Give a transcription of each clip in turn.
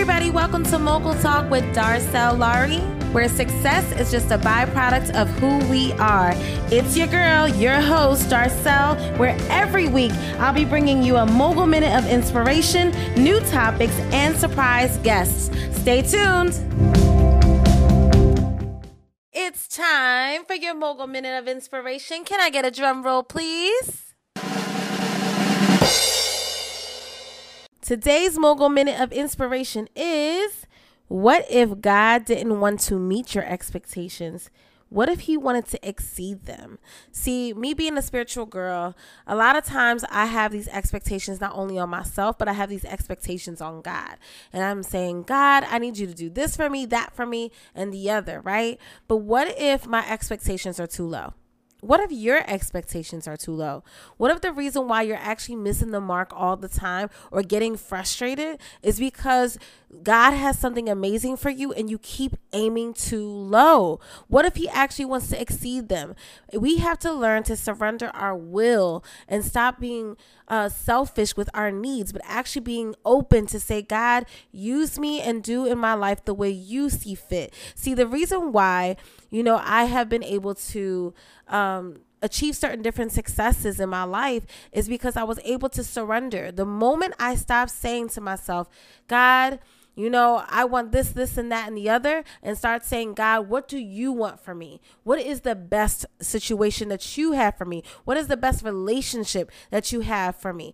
everybody, welcome to Mogul Talk with Darcel Laurie, where success is just a byproduct of who we are. It's your girl, your host, Darcel, where every week I'll be bringing you a mogul minute of inspiration, new topics, and surprise guests. Stay tuned. It's time for your mogul minute of inspiration. Can I get a drum roll, please? Today's Mogul Minute of Inspiration is What if God didn't want to meet your expectations? What if he wanted to exceed them? See, me being a spiritual girl, a lot of times I have these expectations not only on myself, but I have these expectations on God. And I'm saying, God, I need you to do this for me, that for me, and the other, right? But what if my expectations are too low? What if your expectations are too low? What if the reason why you're actually missing the mark all the time or getting frustrated is because God has something amazing for you and you keep aiming too low? What if He actually wants to exceed them? We have to learn to surrender our will and stop being uh, selfish with our needs, but actually being open to say, God, use me and do in my life the way you see fit. See, the reason why, you know, I have been able to, um, achieve certain different successes in my life is because I was able to surrender. The moment I stopped saying to myself, God, you know, I want this, this, and that, and the other, and start saying, God, what do you want for me? What is the best situation that you have for me? What is the best relationship that you have for me?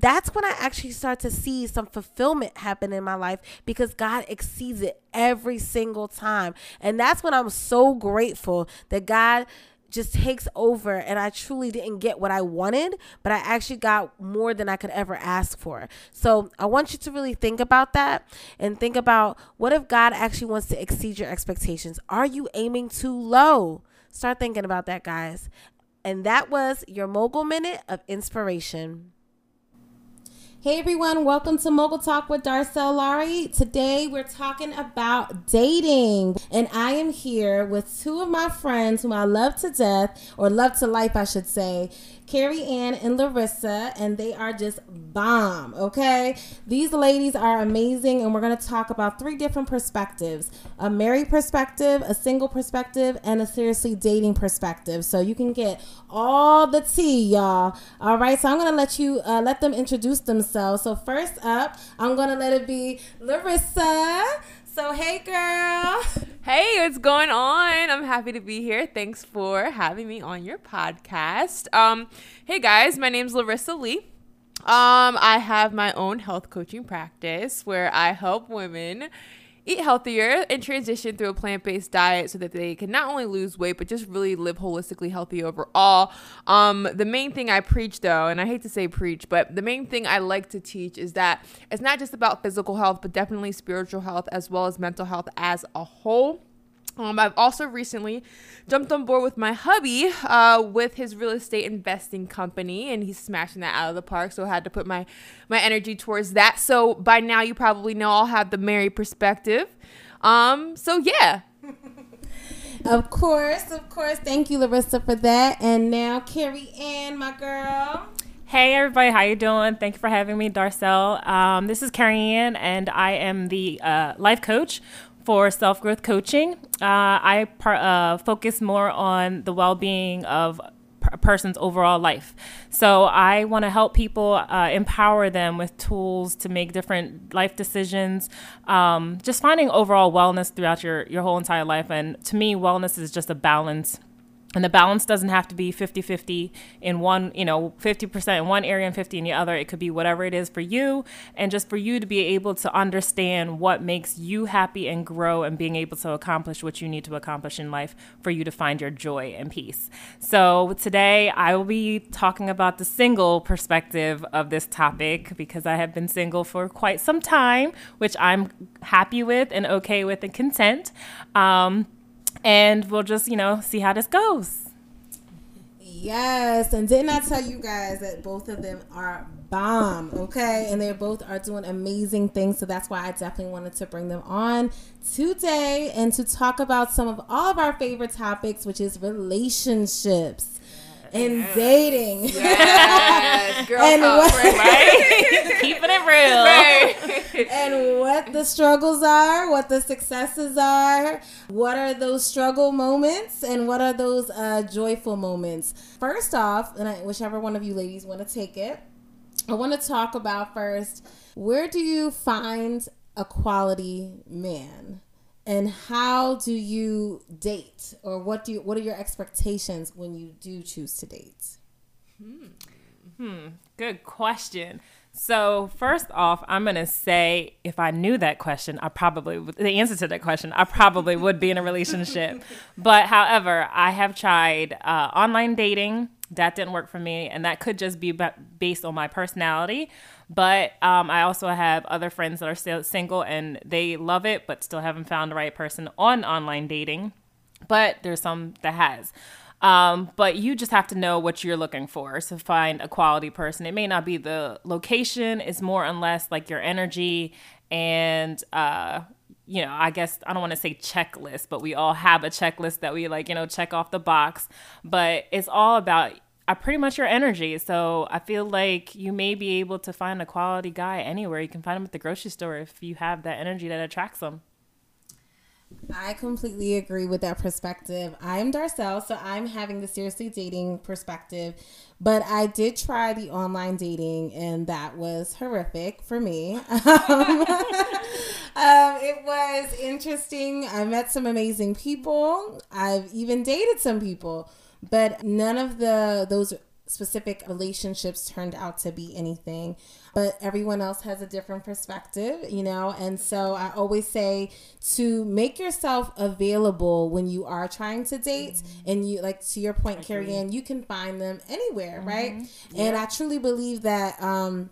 That's when I actually start to see some fulfillment happen in my life because God exceeds it every single time. And that's when I'm so grateful that God just takes over and I truly didn't get what I wanted, but I actually got more than I could ever ask for. So I want you to really think about that and think about what if God actually wants to exceed your expectations? Are you aiming too low? Start thinking about that, guys. And that was your mogul minute of inspiration. Hey everyone, welcome to Mogul Talk with Darcel Laurie. Today we're talking about dating, and I am here with two of my friends whom I love to death, or love to life, I should say. Kerri-Ann and Lorisa, and they are just bomb, okay? These ladies are amazing, and we're gonna talk about three different perspectives a married perspective, a single perspective, and a seriously dating perspective. So you can get all the tea, y'all. All right, so I'm gonna let you uh, let them introduce themselves. So, first up, I'm gonna let it be Lorisa. So, hey, girl. Hey, what's going on? I'm happy to be here. Thanks for having me on your podcast. Um, hey guys, my name's Lorisa Leigh. Um, I have my own health coaching practice where I help women eat healthier and transition through a plant-based diet so that they can not only lose weight but just really live holistically healthy overall. Um, the main thing i preach though and i hate to say preach but the main thing i like to teach is that it's not just about physical health but definitely spiritual health as well as mental health as a whole um, I've also recently jumped on board with my hubby uh, with his real estate investing company, and he's smashing that out of the park. So I had to put my my energy towards that. So by now, you probably know I'll have the married perspective. Um, so yeah. of course, of course. Thank you, Lorisa, for that. And now, Carrie Ann, my girl. Hey everybody, how you doing? Thank you for having me, Darcel. Um, this is Kerri-Ann, and I am the uh, life coach for self growth coaching. Uh, I par- uh, focus more on the well being of a person's overall life. So I want to help people uh, empower them with tools to make different life decisions, um, just finding overall wellness throughout your, your whole entire life. And to me, wellness is just a balance and the balance doesn't have to be 50-50 in one you know 50% in one area and 50 in the other. It could be whatever it is for you. And just for you to be able to understand what makes you happy and grow and being able to accomplish what you need to accomplish in life for you to find your joy and peace. So today i will be talking about the single perspective of this topic because i have been single for quite some time which i'm happy with and okay with and content. Um, and we'll just you know see how this goes. Yes and didn't i tell you guys that both of them are bomb okay? And they both are doing amazing things so that's why i definitely wanted to bring them on today and to talk about some of all of our favorite topics which is relationships and yes. dating. Yes, girl and talk, what, right? Keeping it real. Right. and what the struggles are, what the successes are, what are those struggle moments, and what are those uh, joyful moments. First off, and I, whichever one of you ladies want to take it, I want to talk about first where do you find a quality man? And how do you date? Or what do you what are your expectations when you do choose to date? Hmm, hmm. good question so first off i'm going to say if i knew that question i probably would, the answer to that question i probably would be in a relationship but however i have tried uh, online dating that didn't work for me and that could just be based on my personality but um, I also have other friends that are still single and they love it, but still haven't found the right person on online dating. But there's some that has. Um, but you just have to know what you're looking for to find a quality person. It may not be the location, it's more or less like your energy and, uh, you know, I guess I don't want to say checklist, but we all have a checklist that we like, you know, check off the box. But it's all about are pretty much your energy. So I feel like you may be able to find a quality guy anywhere. You can find him at the grocery store if you have that energy that attracts them. I completely agree with that perspective. I'm Darcel, so I'm having the seriously dating perspective, but I did try the online dating, and that was horrific for me. um, um, it was interesting. I met some amazing people. I've even dated some people but none of the those specific relationships turned out to be anything but everyone else has a different perspective you know and so i always say to make yourself available when you are trying to date mm-hmm. and you like to your point kerri-ann you can find them anywhere mm-hmm. right yeah. and i truly believe that um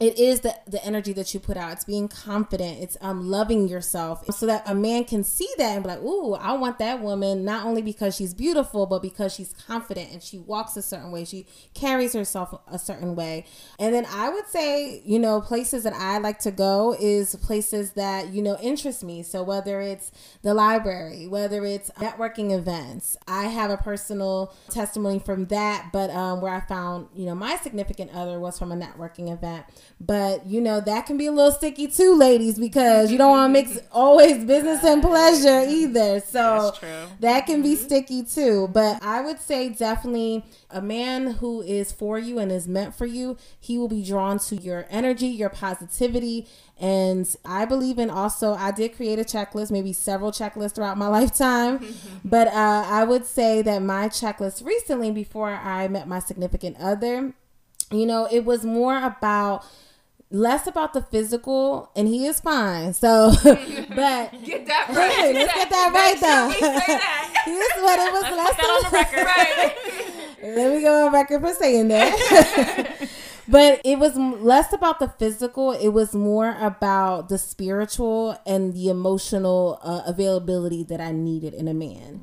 it is the, the energy that you put out. It's being confident. It's um loving yourself so that a man can see that and be like, "Ooh, I want that woman not only because she's beautiful, but because she's confident and she walks a certain way. She carries herself a certain way." And then I would say, you know, places that I like to go is places that, you know, interest me. So whether it's the library, whether it's networking events. I have a personal testimony from that, but um where I found, you know, my significant other was from a networking event but you know that can be a little sticky too, ladies, because you don't want to mix always business and pleasure either. So that can be mm-hmm. sticky too. But I would say definitely a man who is for you and is meant for you, he will be drawn to your energy, your positivity. And I believe in also, I did create a checklist, maybe several checklists throughout my lifetime. but uh, I would say that my checklist recently, before I met my significant other, you know, it was more about less about the physical, and he is fine. So, but get that right. Hey, let's get that right though. Here's what it was let's less. On the record, right? Let me go on record for saying that. but it was less about the physical it was more about the spiritual and the emotional uh, availability that i needed in a man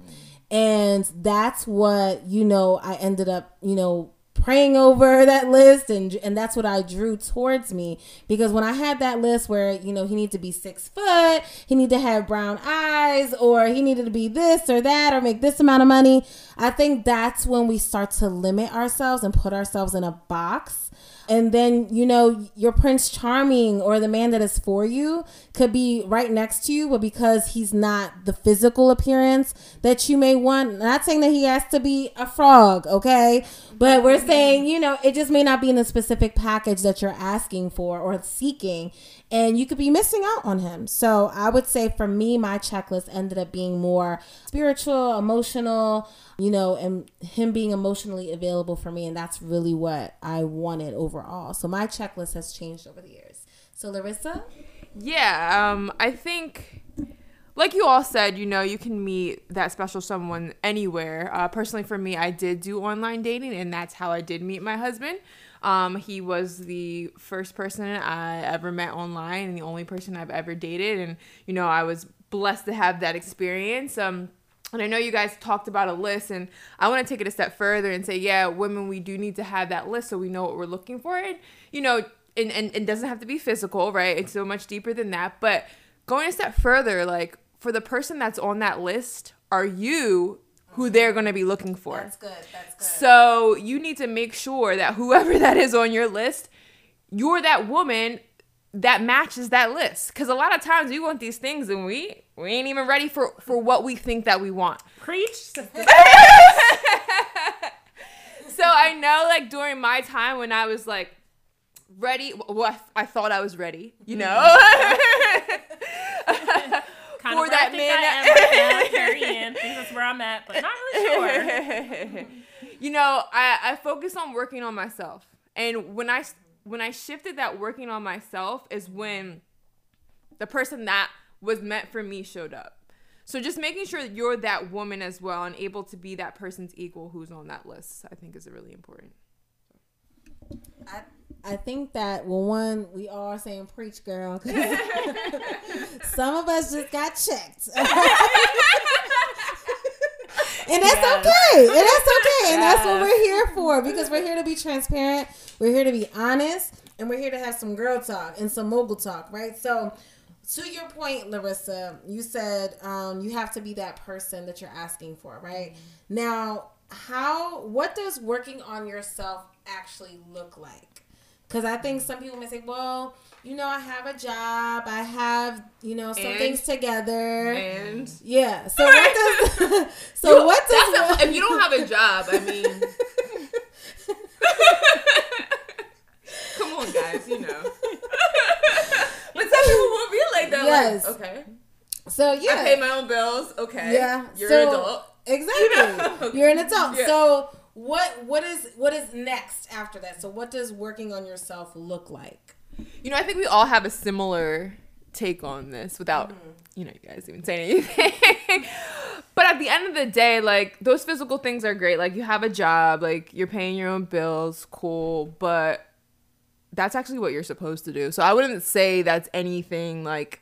and that's what you know i ended up you know praying over that list and and that's what I drew towards me. Because when I had that list where you know he needed to be six foot he needed to have brown eyes or he needed to be this or that or make this amount of money I think that's when we start to limit ourselves and put ourselves in a box and then, you know, your Prince Charming or the man that is for you could be right next to you, but because he's not the physical appearance that you may want, not saying that he has to be a frog, okay? But we're saying, you know, it just may not be in the specific package that you're asking for or seeking and you could be missing out on him. So I would say for me, my checklist ended up being more spiritual, emotional, you know, and him being emotionally available for me. And that's really what I wanted overall. So my checklist has changed over the years. So Lorisa? Yeah, um, I think like you all said, you know, you can meet that special someone anywhere. Uh, personally, for me, I did do online dating, and that's how I did meet my husband. Um, he was the first person I ever met online and the only person I've ever dated. And, you know, I was blessed to have that experience. Um, and I know you guys talked about a list, and I want to take it a step further and say, yeah, women, we do need to have that list so we know what we're looking for. And, you know, and, and it doesn't have to be physical, right? It's so much deeper than that. But going a step further, like for the person that's on that list, are you who they're going to be looking for. That's good. That's good. So you need to make sure that whoever that is on your list, you're that woman that matches that list. Because a lot of times we want these things and we we ain't even ready for for what we think that we want. Preach. so I know, like during my time when I was like ready, well, I, I thought I was ready, you know, kind For of that that man man. That, Kerri-Ann thinks that's where I'm at, but not really sure. you know, I I focus on working on myself, and when I when I shifted that working on myself is when the person that was meant for me showed up. So just making sure that you're that woman as well and able to be that person's equal who's on that list, I think is really important. I, I think that well, one we all are saying preach, girl. some of us just got checked, and that's Yes. okay. And that's okay. And that's what we're here for because we're here to be transparent. We're here to be honest, and we're here to have some girl talk and some mogul talk, right? So. To your point, Lorisa, you said um, you have to be that person that you're asking for, right? Now, how, what does working on yourself actually look like? Because I think some people may say, well, you know, I have a job, I have, you know, some And- things together. And yeah. So what does, so what does, a- if you don't have a job, I mean, come on, guys, you know. but some people will be like that. Yes. Like, okay, so yeah. I pay my own bills. Okay, Yeah. you're so, an adult. Exactly. know? You're an adult. Yeah. So what what is what is next after that? So what does working on yourself look like? You know, I think we all have a similar take on this without, mm-hmm. you know, you guys even saying anything. but at the end of the day, like those physical things are great. Like you have a job, like you're paying your own bills, cool. But that's actually what you're supposed to do. So I wouldn't say that's anything like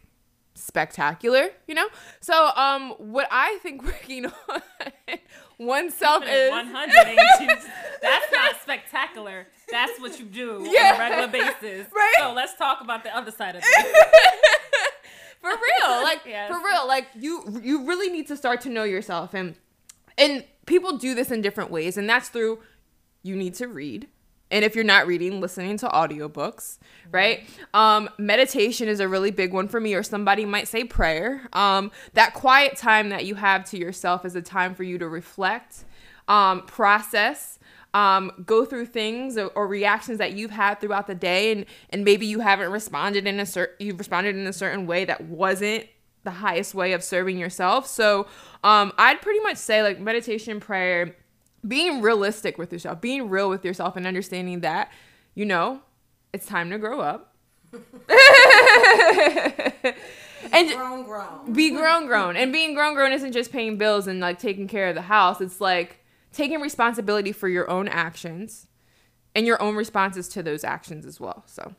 spectacular, you know? So um what I think working on oneself is 182. That's not spectacular. That's what you do Yeah. on a regular basis. Right. So let's talk about the other side of it. for real like Yes. for real like you you really need to start to know yourself and and people do this in different ways and that's through you need to read and if you're not reading listening to audiobooks right? Um meditation is a really big one for me or somebody might say prayer. Um that quiet time that you have to yourself is a time for you to reflect um process um, go through things or, or reactions that you've had throughout the day and and maybe you haven't responded in a certain you've responded in a certain way that wasn't the highest way of serving yourself. So um, i'd pretty much say like meditation prayer being realistic with yourself being real with yourself and understanding that you know it's time to grow up. And Grown, grown. be grown grown. And being grown grown isn't just paying bills and like taking care of the house. It's like taking responsibility for your own actions and your own responses to those actions as well so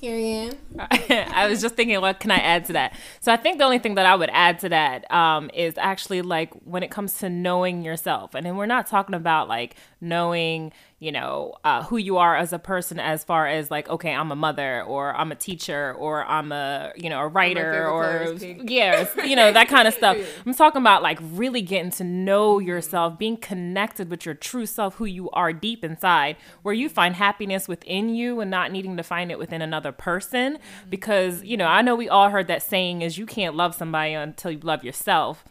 Kerri I was just thinking, what can I add to that? So I think the only thing that I would add to that um, is actually like when it comes to knowing yourself, and then we're not talking about like knowing, you know, uh, who you are as a person, as far as like, okay, I'm a mother, or I'm a teacher, or I'm a, you know, a writer, or yeah, you know, that kind of stuff. I'm talking about like really getting to know yourself, being connected with your true self, who you are deep inside, where you find happiness within you and not needing to find it within another person. Because, you know, I know we all heard that saying is you can't love somebody until you love yourself.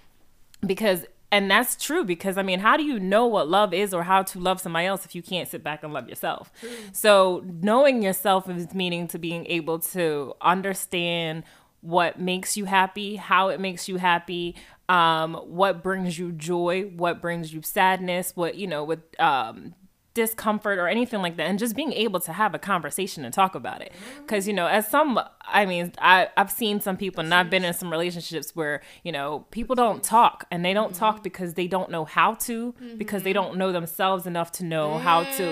Because and that's true because I mean, how do you know what love is or how to love somebody else if you can't sit back and love yourself? So, knowing yourself is meaning to being able to understand what makes you happy, how it makes you happy, um, what brings you joy, what brings you sadness, what, you know, with um, discomfort or anything like that and just being able to have a conversation and talk about it. Because you know as some i mean I, i've seen some people and i've been in some relationships where you know people don't talk and they don't talk because they don't know how to because they don't know themselves enough to know how to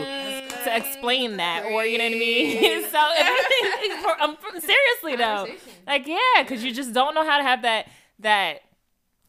to explain that or you know what i mean? so um, seriously though like yeah because you just don't know how to have that that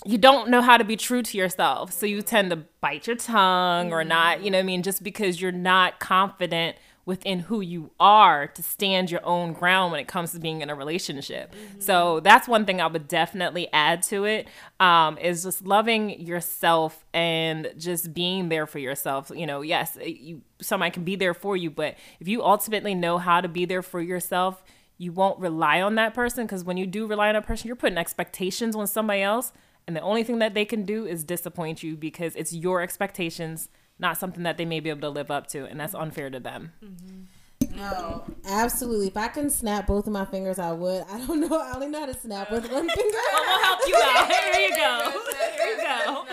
you don't know how to be true to yourself. So you tend to bite your tongue or not, you know what I mean, just because you're not confident within who you are to stand your own ground when it comes to being in a relationship. Mm-hmm. So that's one thing I would definitely add to it um, is just loving yourself and just being there for yourself. You know, yes, you somebody can be there for you, but if you ultimately know how to be there for yourself, you won't rely on that person because when you do rely on a person, you're putting expectations on somebody else, and the only thing that they can do is disappoint you because it's your expectations not something that they may be able to live up to, and that's unfair to them. Mm-hmm. No, absolutely. If I can snap both of my fingers, I would. I don't know. I only know how to snap with one finger. well, we'll help you out. Here you go. Here you go.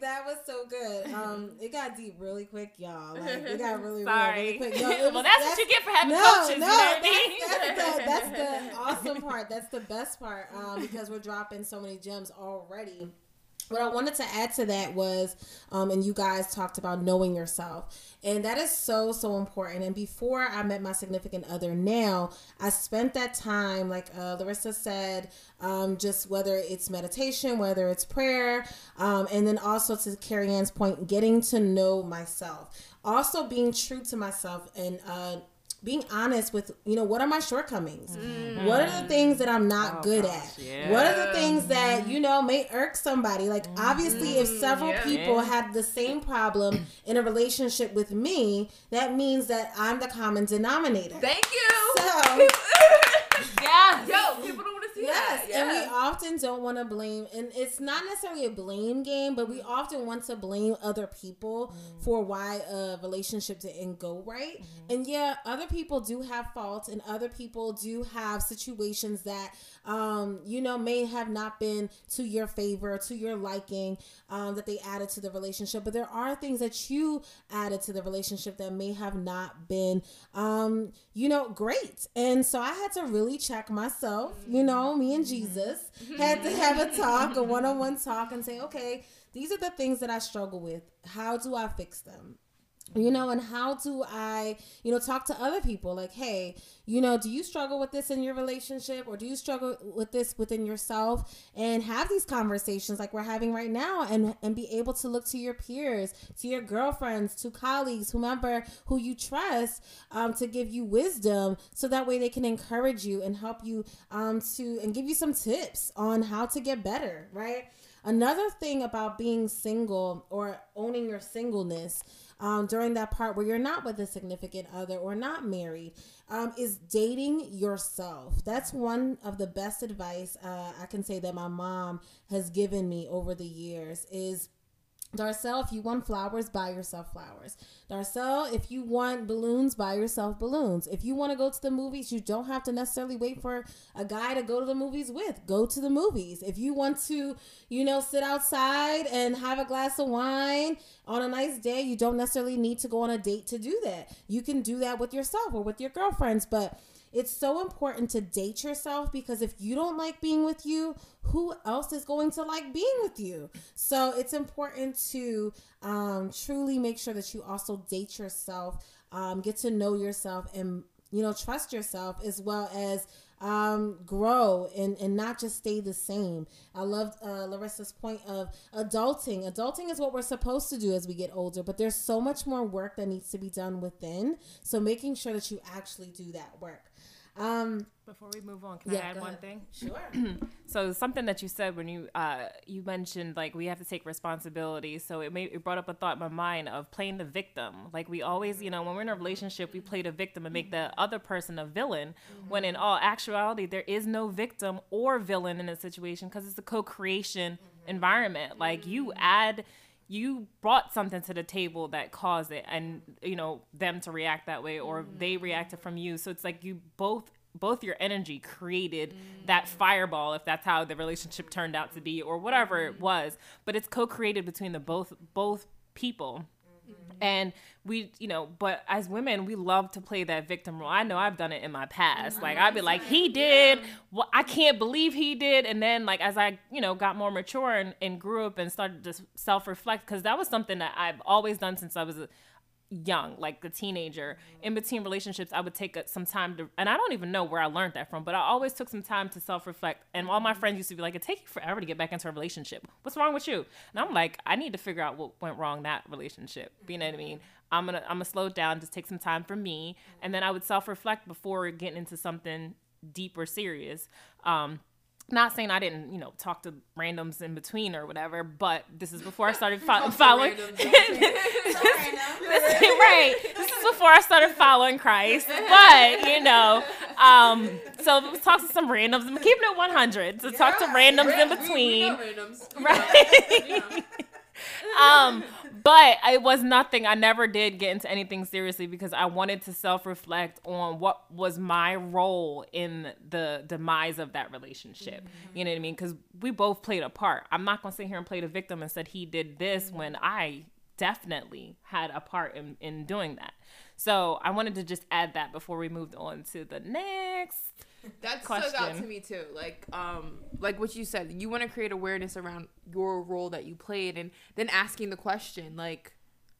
Because I'm like, that was so good. Um, it got deep really quick, y'all. Like, it got really, Sorry. really, quick. Yo, well, that's, that's, what you get for having no, coaches. No, that's, that's, the, that's the awesome part. That's the best part um, because we're dropping so many gems already what I wanted to add to that was, um, and you guys talked about knowing yourself, and that is so so important. And before I met my significant other, now I spent that time, like uh, Lorisa said, um, just whether it's meditation, whether it's prayer, um, and then also to Kerri-Ann's point, getting to know myself, also being true to myself, and uh, being honest with you know what are my shortcomings mm. what are the things that i'm not oh, good gosh, at yeah. what are the things that you know may irk somebody like mm. obviously if several yeah, people yeah. had the same problem in a relationship with me that means that i'm the common denominator thank you so yeah yo people don't Yes, yeah. and we often don't want to blame, and it's not necessarily a blame game, but we often want to blame other people mm. for why a relationship didn't go right. Mm-hmm. And yeah, other people do have faults, and other people do have situations that um, you know, may have not been to your favor, to your liking, um, that they added to the relationship. But there are things that you added to the relationship that may have not been, um, you know, great. And so I had to really check myself, you know, me and Jesus had to have a talk, a one on one talk, and say, okay, these are the things that I struggle with. How do I fix them? You know and how do i you know talk to other people? Like hey you know do you struggle with this in your relationship or do you struggle with this within yourself? And have these conversations like we're having right now and and be able to look to your peers to your girlfriends to colleagues whomever who you trust um, to give you wisdom so that way they can encourage you and help you um, to and give you some tips on how to get better right? Another thing about being single or owning your singleness um, during that part where you're not with a significant other or not married um, is dating yourself. That's one of the best advice uh, I can say that my mom has given me over the years is Darcel, if you want flowers, buy yourself flowers. Darcel, if you want balloons, buy yourself balloons. If you want to go to the movies, you don't have to necessarily wait for a guy to go to the movies with. Go to the movies. If you want to, you know, sit outside and have a glass of wine on a nice day, you don't necessarily need to go on a date to do that. You can do that with yourself or with your girlfriends, but it's so important to date yourself because if you don't like being with you, who else is going to like being with you? So it's important to um, truly make sure that you also date yourself, um, get to know yourself, and you know trust yourself as well as um, grow and, and not just stay the same. I love uh, Lorisa's point of adulting. Adulting is what we're supposed to do as we get older, but there's so much more work that needs to be done within. So making sure that you actually do that work. Um, Before we move on, can yeah, I add one thing? Sure. so something that you said when you uh, you mentioned like we have to take responsibility. So it made it brought up a thought in my mind of playing the victim. Like we always, you know, when we're in a relationship, we play the victim and make the other person a villain. Mm-hmm. When in all actuality, there is no victim or villain in a situation because it's a co-creation mm-hmm. environment. Like you add you brought something to the table that caused it and you know them to react that way or mm-hmm. they reacted from you so it's like you both both your energy created mm-hmm. that fireball if that's how the relationship turned out to be or whatever it was but it's co-created between the both both people and we you know but as women we love to play that victim role. I know i've done it in my past. Like i'd be like he did well i can't believe he did. And then like as i you know got more mature and, and grew up and started to self-reflect because that was something that i've always done since i was a young, like a teenager, in between relationships, I would take some time to, and I don't even know where I learned that from, but I always took some time to self reflect. And all my friends used to be like, it takes you forever to get back into a relationship. What's wrong with you? And I'm like, I need to figure out what went wrong that relationship. You know what I mean? I'm gonna I'm gonna slow down, just take some time for me, and then I would self reflect before getting into something deep or serious. Um, not saying I didn't, you know, talk to randoms in between or whatever, but this is before I started fo- following. right. This is before I started following Christ, but you know, um, so talk to some randoms. I'm keeping it 100. So talk to randoms in between, right? um, but it was nothing. I never did get into anything seriously because I wanted to self reflect on what was my role in the demise of that relationship. Mm-hmm. You know what I mean? Because we both played a part. I'm not gonna sit here and play the victim and said he did this mm-hmm. when I definitely had a part in, in doing that. So I wanted to just add that before we moved on to the next. That question. stuck out to me too. Like, um, like what you said, you want to create awareness around your role that you played, and then asking the question, like,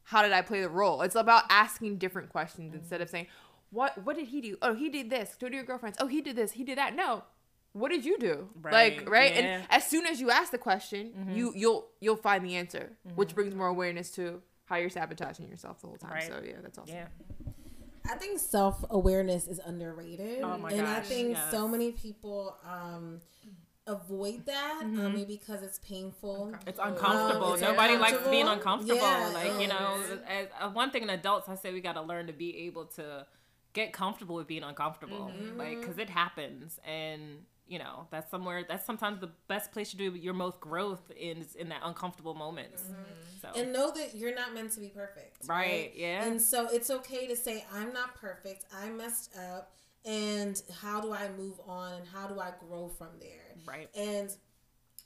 how did I play the role? It's about asking different questions mm-hmm. instead of saying, what What did he do? Oh, he did this. Go to your girlfriends. Oh, he did this. He did that. No, what did you do right, like right yeah. and as soon as you ask the question mm-hmm. you you'll you'll find the answer mm-hmm. which brings more awareness to how you're sabotaging yourself the whole time right. so yeah that's awesome yeah I think self awareness is underrated, oh and gosh, I think yes. so many people um, avoid that. Mm-hmm. Um, maybe because it's painful. It's uncomfortable. Um, it's Nobody likes being uncomfortable. Yeah, like you know, as, as, one thing in adults, I say we got to learn to be able to get comfortable with being uncomfortable, mm-hmm. like because it happens, and you know that's somewhere that's sometimes the best place to do your most growth is in that uncomfortable moments. Mm-hmm. so. And know that you're not meant to be perfect right, right? yeah. And so it's okay to say i'm not perfect i messed up and how do i move on and how do i grow from there? Right. And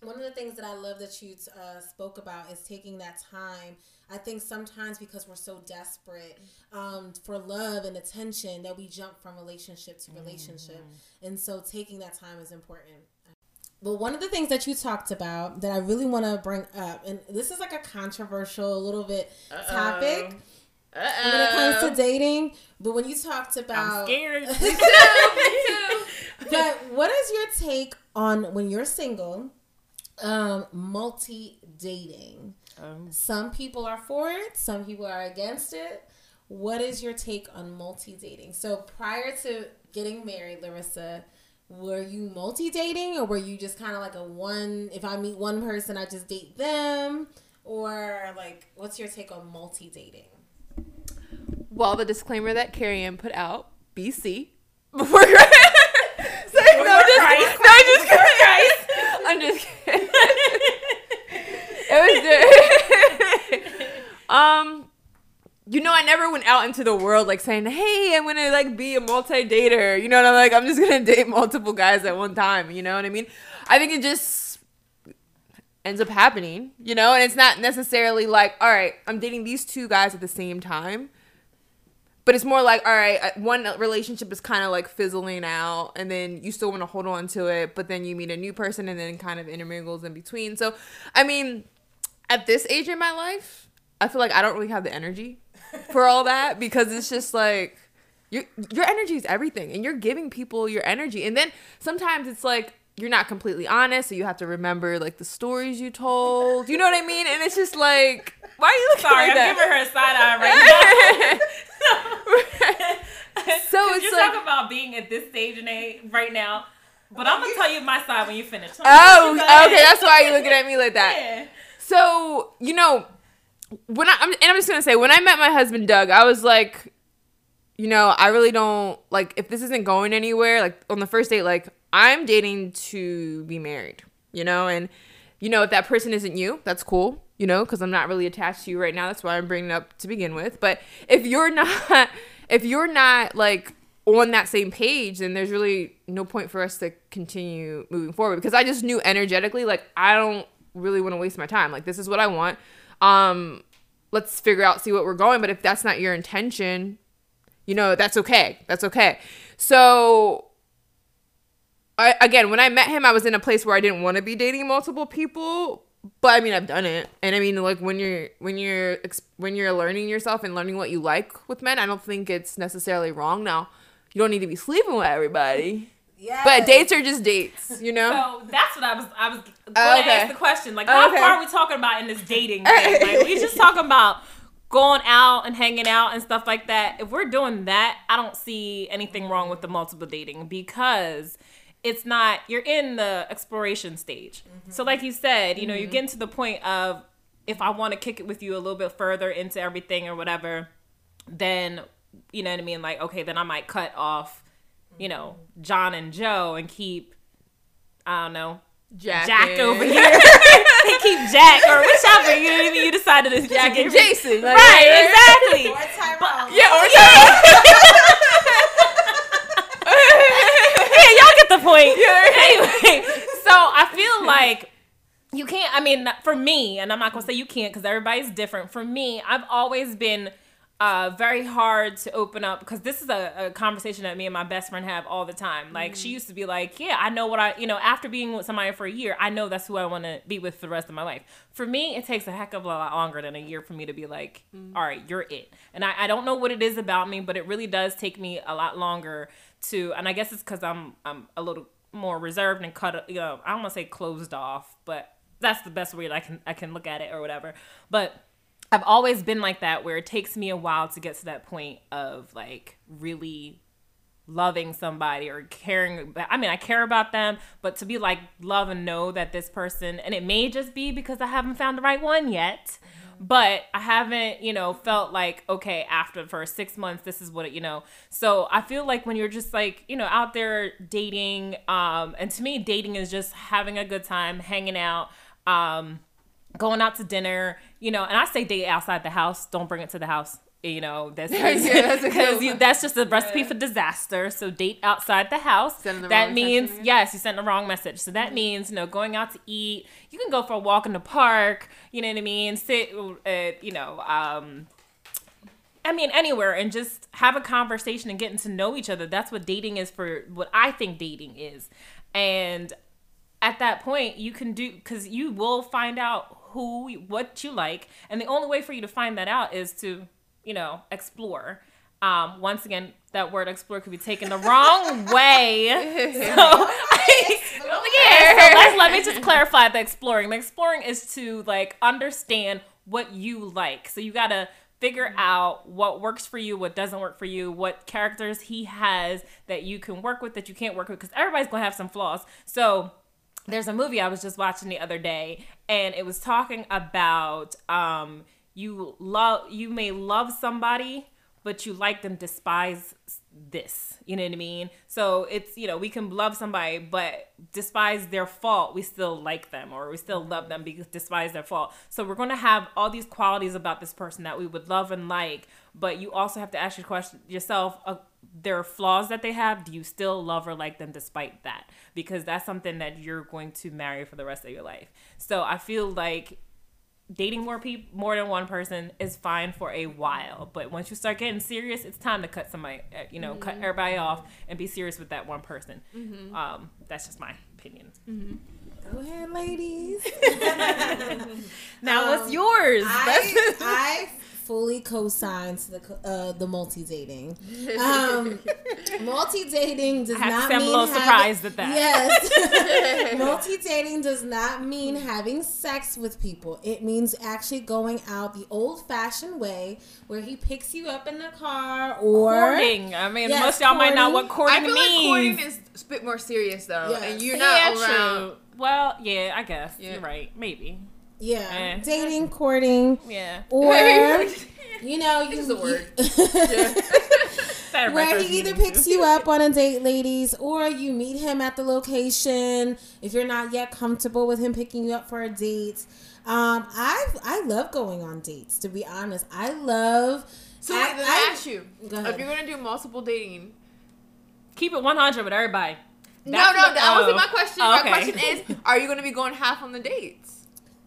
one of the things that I love that you uh, spoke about is taking that time. I think sometimes because we're so desperate um, for love and attention that we jump from relationship to relationship. Mm-hmm. And so taking that time is important. But one of the things that you talked about that I really want to bring up, and this is like a controversial, a little bit Uh-oh. topic. Uh-oh. When it comes to dating, but when you talked about, I'm scared. but what is your take on when you're single um, multi dating. Um, some people are for it, some people are against it. What is your take on multi dating? So prior to getting married, Lorisa, were you multi dating or were you just kind of like a one? If I meet one person, I just date them, or like, what's your take on multi dating? Well, the disclaimer that Kerri-Ann put out, BC, before so, no, just, no, just Christ. I'm just kidding. it was good. um, you know, I never went out into the world like saying, "Hey, I'm gonna like be a multi-dater." You know, what I'm like, I'm just gonna date multiple guys at one time. You know what I mean? I think it just ends up happening. You know, and it's not necessarily like, all right, I'm dating these two guys at the same time but it's more like all right uh, one relationship is kind of like fizzling out and then you still want to hold on to it but then you meet a new person and then kind of intermingles in between. So i mean at this age in my life i feel like i don't really have the energy for all that because it's just like your your energy is everything and you're giving people your energy. And then sometimes it's like you're not completely honest so you have to remember like the stories you told you know what i mean and it's just like why are you looking Sorry, like I'm that? giving her a side eye right now. so it's you're like, talking about being at this stage in age right now. But I'm gonna tell you my side when you finish. oh, okay, that's why you're looking at me like that. Yeah. So you know, when I and I'm just gonna say when I met my husband Doug, I was like, you know, I really don't like if this isn't going anywhere. Like on the first date, like I'm dating to be married, you know, and you know if that person isn't you, that's cool you know, because I'm not really attached to you right now. That's why I'm bringing up to begin with. But if you're not, if you're not like on that same page, then there's really no point for us to continue moving forward because I just knew energetically, like, I don't really want to waste my time. Like, this is what I want. Um, let's figure out, see what we're going. But if that's not your intention, you know, that's okay. That's okay. So, I, again, when I met him, I was in a place where I didn't want to be dating multiple people, but I mean, I've done it, and I mean, like when you're when you're when you're learning yourself and learning what you like with men, I don't think it's necessarily wrong. Now, you don't need to be sleeping with everybody. Yeah. But dates are just dates, you know. So that's what I was. I was going to oh, okay. ask the question. Like, how okay. far are we talking about in this dating thing? Like, we just talking about going out and hanging out and stuff like that, if we're doing that, I don't see anything wrong with the multiple dating because it's not you're in the exploration stage. So mm-hmm. like you said, you know, you're mm-hmm. getting to the point of if I want to kick it with you a little bit further into everything or whatever, then you know what I mean, like okay, then I might cut off, you know, mm-hmm. John and Joe and keep I don't know, Jack, Jack over here. and keep Jack or whichever you know what I mean, you decided to Jack and Jason. like- Right, exactly. Or Tyrone. Yeah, or. yeah, y'all get the point. Anyway, so I feel like you can't. I mean, for me, and I'm not gonna say you can't because everybody's different. For me, I've always been uh, very hard to open up because this is a, a conversation that me and my best friend have all the time. Like she used to be like, "Yeah, I know what I, you know, after being with somebody for a year, I know that's who I want to be with for the rest of my life." For me, it takes a heck of a lot longer than a year for me to be like, "All right, you're it." And I, I don't know what it is about me, but it really does take me a lot longer to, and I guess it's because I'm I'm a little more reserved and cut, you know, I don't want to say closed off, but that's the best way I can I can look at it or whatever. But I've always been like that where it takes me a while to get to that point of like really loving somebody or caring I mean I care about them but to be like love and know that this person and it may just be because I haven't found the right one yet but I haven't you know felt like okay after the first 6 months this is what it you know so I feel like when you're just like you know out there dating um and to me dating is just having a good time hanging out um going out to dinner, you know, and I say date outside the house. Don't bring it to the house. You know, that's Yeah, that's because you, that's just a recipe for disaster. So date outside the house. The that means yes, you sent the wrong message. So that means you know going out to eat. You can go for a walk in the park. You know what I mean? Sit, uh, you know, um, I mean, anywhere and just have a conversation and getting to know each other. That's what dating is for what I think dating is. And at that point, you can do, because you will find out who, what you like. And the only way for you to find that out is to, you know, explore. Um, once again, that word explore could be taken the wrong way. So, yeah, so let's, let me just clarify the exploring. The exploring is to like understand what you like. So you gotta figure out what works for you, what doesn't work for you, what characters he has that you can work with, that you can't work with, because everybody's gonna have some flaws. So there's a movie I was just watching the other day, and it was talking about um, you love you may love somebody, but you like them despise this. You know what I mean? So it's you know we can love somebody, but despise their fault, we still like them or we still love them because despise their fault. So we're gonna have all these qualities about this person that we would love and like, but you also have to ask your question yourself. Uh, their flaws that they have, do you still love or like them despite that? Because that's something that you're going to marry for the rest of your life. So I feel like dating more people, more than one person is fine for a while, but once you start getting serious, it's time to cut somebody, uh, you know, cut everybody off and be serious with that one person. Um, that's just my opinion. Go ahead, ladies. Now, Um, what's yours? I, I fully co-sign to the uh, the multi dating. Um, multi dating does I have to not say I'm a mean little having- surprised at that. Yes, multi dating does not mean having sex with people. It means actually going out the old fashioned way, where he picks you up in the car or courting. I mean, Yes, most of y'all might not know what courting. courting I feel like means. courting is a bit more serious though, Yes. and you're yeah, not around. true. Well, yeah, I guess Yeah. you're right. Maybe. Yeah, Eh. dating, courting, Yeah. or you know, you, It's a word. Better where he either picks you up on a date, ladies, or you meet him at the location if you're not yet comfortable with him picking you up for a date. Um, I I love going on dates. To be honest, I love. So I, wait, let me I- ask you: Go ahead. if you're gonna do multiple dating, Keep it 100 with everybody. no, That's no, what- that wasn't oh. my question. Oh, My question is: Are you gonna be going half on the dates?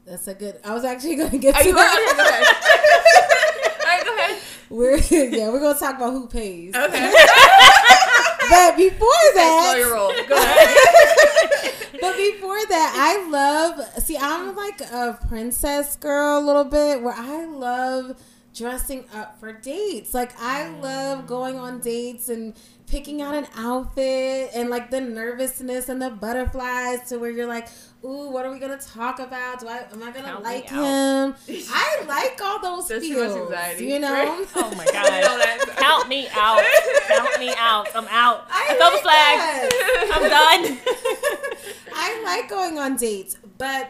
That's a good. I was actually going to get Are to you that. going? Go ahead. All right, go ahead. We're yeah, we're gonna talk about who pays. Okay, But before slow your that, roll. Go ahead. but before that, I love. See, I'm like a princess girl a little bit, where I love dressing up for dates. Like I love going on dates and picking out an outfit and like the nervousness and the butterflies to where you're like, ooh, what are we gonna talk about? Do I am I gonna Count like him? I like all those There's too much feels. anxiety, You know? right? Oh my god. Count me out. Count me out. I'm out. I, I throw the flag. I'm done. I like going on dates, but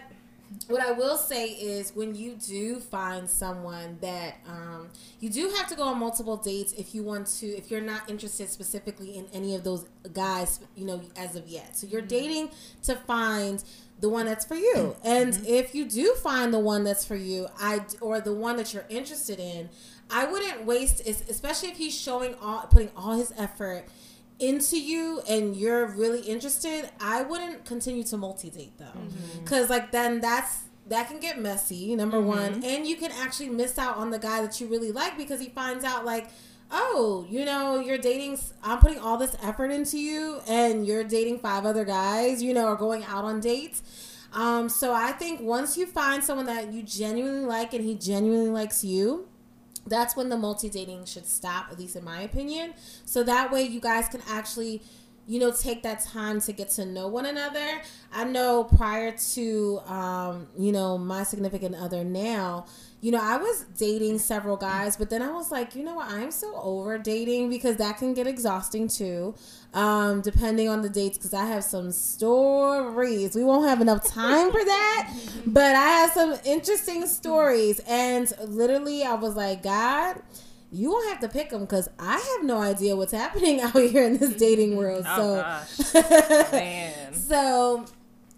what I will say is when you do find someone that um, you do have to go on multiple dates if you want to, if you're not interested specifically in any of those guys, you know, as of yet. So you're dating to find the one that's for you. Mm-hmm. And mm-hmm. if you do find the one that's for you, I or the one that you're interested in, I wouldn't waste, especially if he's showing all, putting all his effort into you and you're really interested, I wouldn't continue to multi date though, mm-hmm. because like then that's that can get messy. Number one, and you can actually miss out on the guy that you really like because he finds out like. Oh, you know, you're dating. I'm putting all this effort into you, and you're dating five other guys. You know, or going out on dates. Um, so I think once you find someone that you genuinely like, and he genuinely likes you, that's when the multi dating should stop, at least in my opinion. So that way you guys can actually, you know, take that time to get to know one another. I know prior to, um, you know, my significant other now, you know, I was dating several guys, but then I was like, you know what, I'm so over dating because that can get exhausting too, um, depending on the dates. Because I have some stories. We won't have enough time for that, but I have some interesting stories. And literally, I was like, God, you won't have to pick them because I have no idea what's happening out here in this dating world. Oh, so, Man. so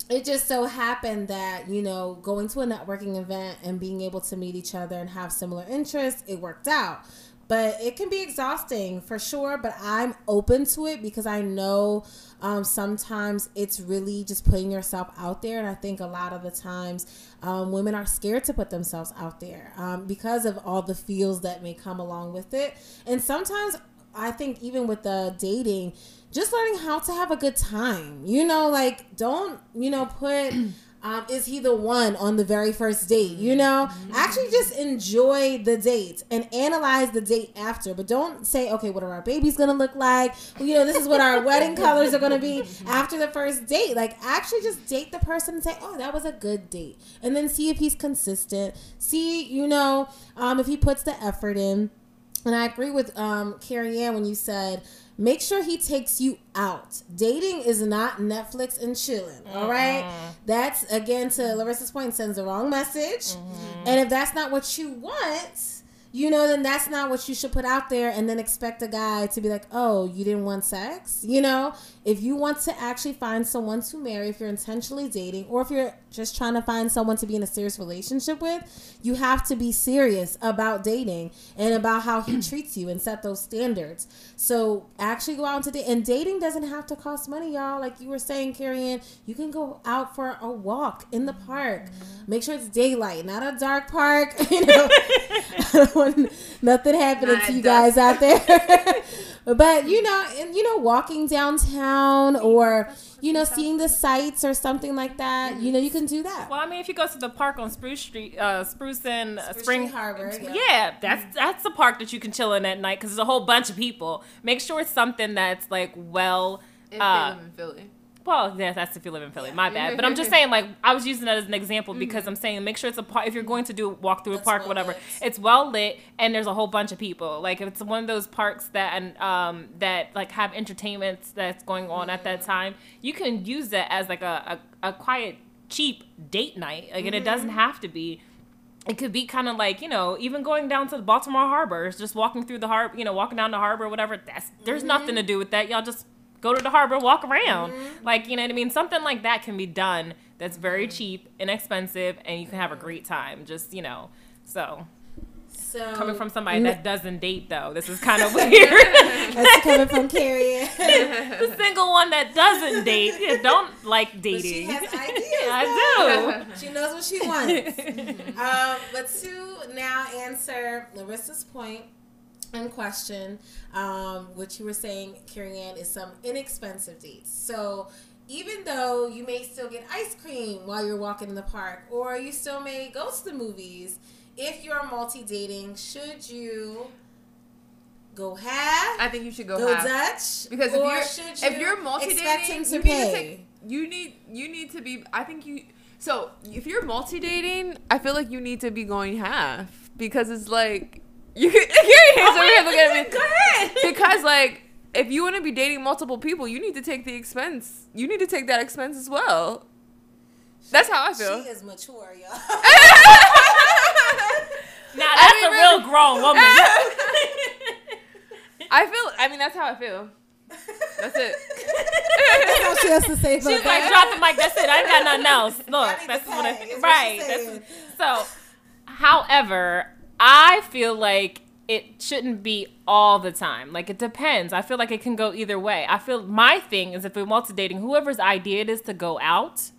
it just so happened that you know going to a networking event and being able to meet each other and have similar interests it worked out. But it can be exhausting for sure but i'm open to it because i know um, sometimes it's really just putting yourself out there. And i think a lot of the times um, women are scared to put themselves out there um, because of all the feels that may come along with it. And sometimes I think even with the dating, just learning how to have a good time. You know, like don't you know put. Um, is he the one on the very first date? You know, actually just enjoy the date and analyze the date after, but don't say, okay, what are our babies gonna look like? Well, you know, this is what our wedding colors are gonna be after the first date. Like, actually just date the person and say, oh, that was a good date, and then see if he's consistent. See, you know, um, if he puts the effort in. And I agree with um, Kerri-Ann when you said, make sure he takes you out. Dating is not Netflix and chilling, all right? That's, again, to Lorisa's point, sends the wrong message. And if that's not what you want, you know, then that's not what you should put out there and then expect a guy to be like, oh, you didn't want sex? You know, if you want to actually find someone to marry, if you're intentionally dating, or if you're just trying to find someone to be in a serious relationship with, you have to be serious about dating and about how he treats you and set those standards. So actually go out into date. And dating doesn't have to cost money, y'all. Like you were saying, Kerri you can go out for a walk in the park. Make sure it's daylight, not a dark park. You know, I nothing happening Not to you guys out there. but you know, and you know, walking downtown or you know, seeing the sights or something like that. You know, you can do that. Well, I mean, if you go to the park on Spruce Street, uh, Spruce and uh, Spring Street Harbor, yeah. yeah, that's that's a park that you can chill in at night because there's a whole bunch of people. Make sure it's something that's like well. If Uh, they live in Philly. Well, yeah, that's if you live in Philly. My bad, but I'm just saying, like, I was using that as an example mm-hmm. because I'm saying make sure it's a park. If you're going to do walk through a park, well whatever, lit. it's well lit and there's a whole bunch of people. Like, if it's one of those parks that and um that like have entertainments that's going on at that mm-hmm. time, you can use that as like a a, a quiet, cheap date night. Like, and it doesn't mm-hmm. have to be it could be kind of like you know even going down to the baltimore harbor just walking through the harbor you know walking down the harbor whatever that's there's nothing to do with that y'all just go to the harbor walk around. Like you know what i mean? Something like that can be done that's very cheap inexpensive and you can have a great time just you know so. So coming from somebody that doesn't date though this is kind of weird. That's coming from Kerri. The single one that doesn't date don't like But she dating. has ideas. i do. She knows what she wants. um, but to now answer Lorisa's point and question, um, which you were saying, Kerri-Ann, is some inexpensive dates. So even though you may still get ice cream while you're walking in the park, or you still may go to the movies, if you're multi dating, should you go half? I think you should go, go half. Dutch? Because if you're should if you you're multi dating, you pay? need to take you need you need to be. I think you. So if you're multi dating, I feel like you need to be going half because it's like you. Can, your hands oh over here looking at me. Go ahead. Because like if you want to be dating multiple people, you need to take the expense. You need to take that expense as well. That's how I feel. She is mature, y'all. Now that's mean, a real grown woman. I feel. I mean, that's how I feel. That's it. That's all she has to say about She's like, that. drop the mic. That's it. I ain't got nothing else. Look, that's what I, is what right. she's That's, so, however, I feel like it shouldn't be all the time. Like it depends. I feel like it can go either way. I feel my thing is if we're multi dating, whoever's idea it is to go out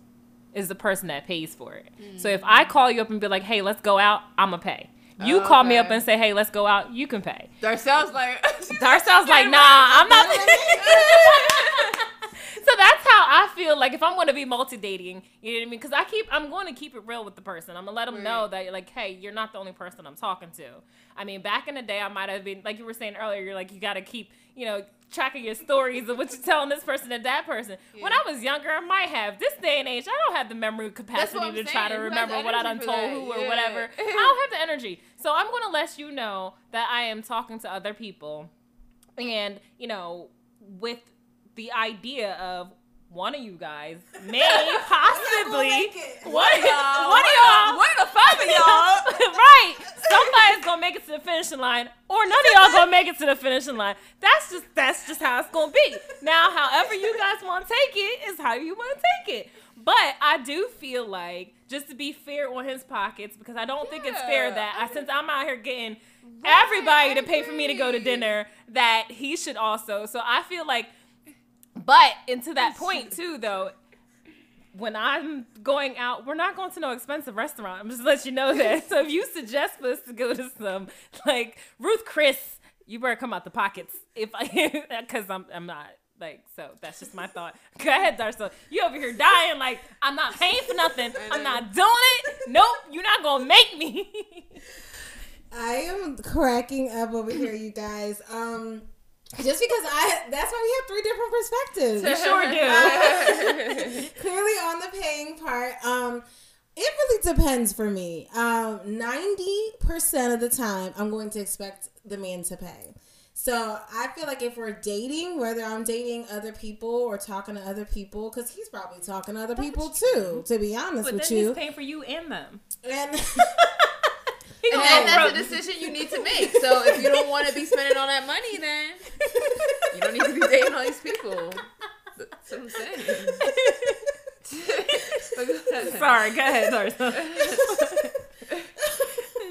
is the person that pays for it. So if I call you up and be like, "Hey, let's go out," I'ma pay. You oh, call me up and say, "Hey, let's go out," you can pay. Darcel's like. Darcel's like, nah, I'm not. so that's how I feel. Like if I'm going to be multi dating, you know what I mean? Because I keep, I'm going to keep it real with the person. I'm gonna let them know that, like, hey, you're not the only person I'm talking to. I mean, back in the day, I might have been, like you were saying earlier, you're like, you got to keep, you know, track of your stories of what you're telling this person and that person. When I was younger, I might have. This day and age, I don't have the memory capacity to try to. Who remember what I done told that? who or Yeah. whatever. I don't have the energy. So I'm going to let you know that I am talking to other people and you know with the idea of one of you guys may possibly make it. one, of y'all One of the five of y'all. right somebody's gonna make it to the finishing line or none of y'all gonna make it to the finishing line that's just that's just how it's gonna be now however you guys want to take it is how you want to take it but I do feel like, just to be fair on his pockets, because I don't think it's fair that I I, since I'm out here getting everybody to pay for me to go to dinner, that he should also. So I feel like, but into that point too, though, when I'm going out, we're not going to no expensive restaurant. I'm just let you know that. So if you suggest for us to go to some like Ruth Chris, you better come out the pockets. If I, because I'm I'm not like so. That's just my thought. Go ahead, Darcel. You over here dying like I'm not paying for nothing. I'm not doing it. Nope, you're not gonna make me. I am cracking up over here, you guys. Um, just because I that's why we have three different perspectives. You sure do. Clearly on the paying part, um, it really depends for me. Um, ninety percent of the time, I'm going to expect the man to pay. So I feel like if we're dating, whether I'm dating other people or talking to other people, because he's probably talking to other people too. To be honest But with then you, he's paying for you and them. and And gonna then that's a decision you need to make. So if you don't want to be spending all that money, then you don't need to be dating all these people. That's what I'm saying. But go ahead. Sorry, go ahead, Darcel.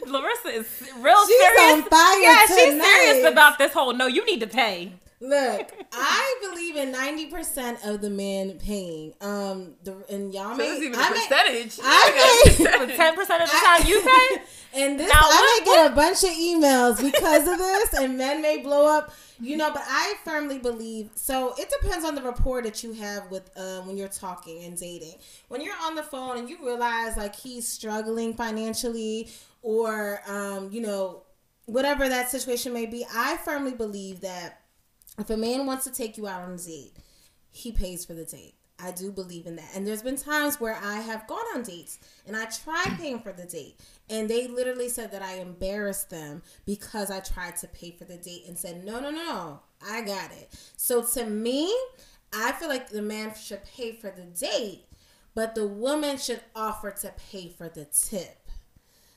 Lorisa is real She's serious. on fire yeah, she's serious about this whole. No, you need to pay. Look, I believe in ninety percent of the men paying. Um, the and y'all So may, this is even I a may, percentage. I may, Ten percent of the time you pay. and this Now, I what- may get a bunch of emails because of this, and men may blow up. You know, but I firmly believe. So it depends on the rapport that you have with uh, when you're talking and dating. When you're on the phone and you realize like he's struggling financially, or um, you know, whatever that situation may be, I firmly believe that if a man wants to take you out on a date, he pays for the date. I do believe in that. And there's been times where I have gone on dates and I tried paying for the date. And they literally said that I embarrassed them because I tried to pay for the date and said, no, no, no, I got it. So to me, I feel like the man should pay for the date, but the woman should offer to pay for the tip.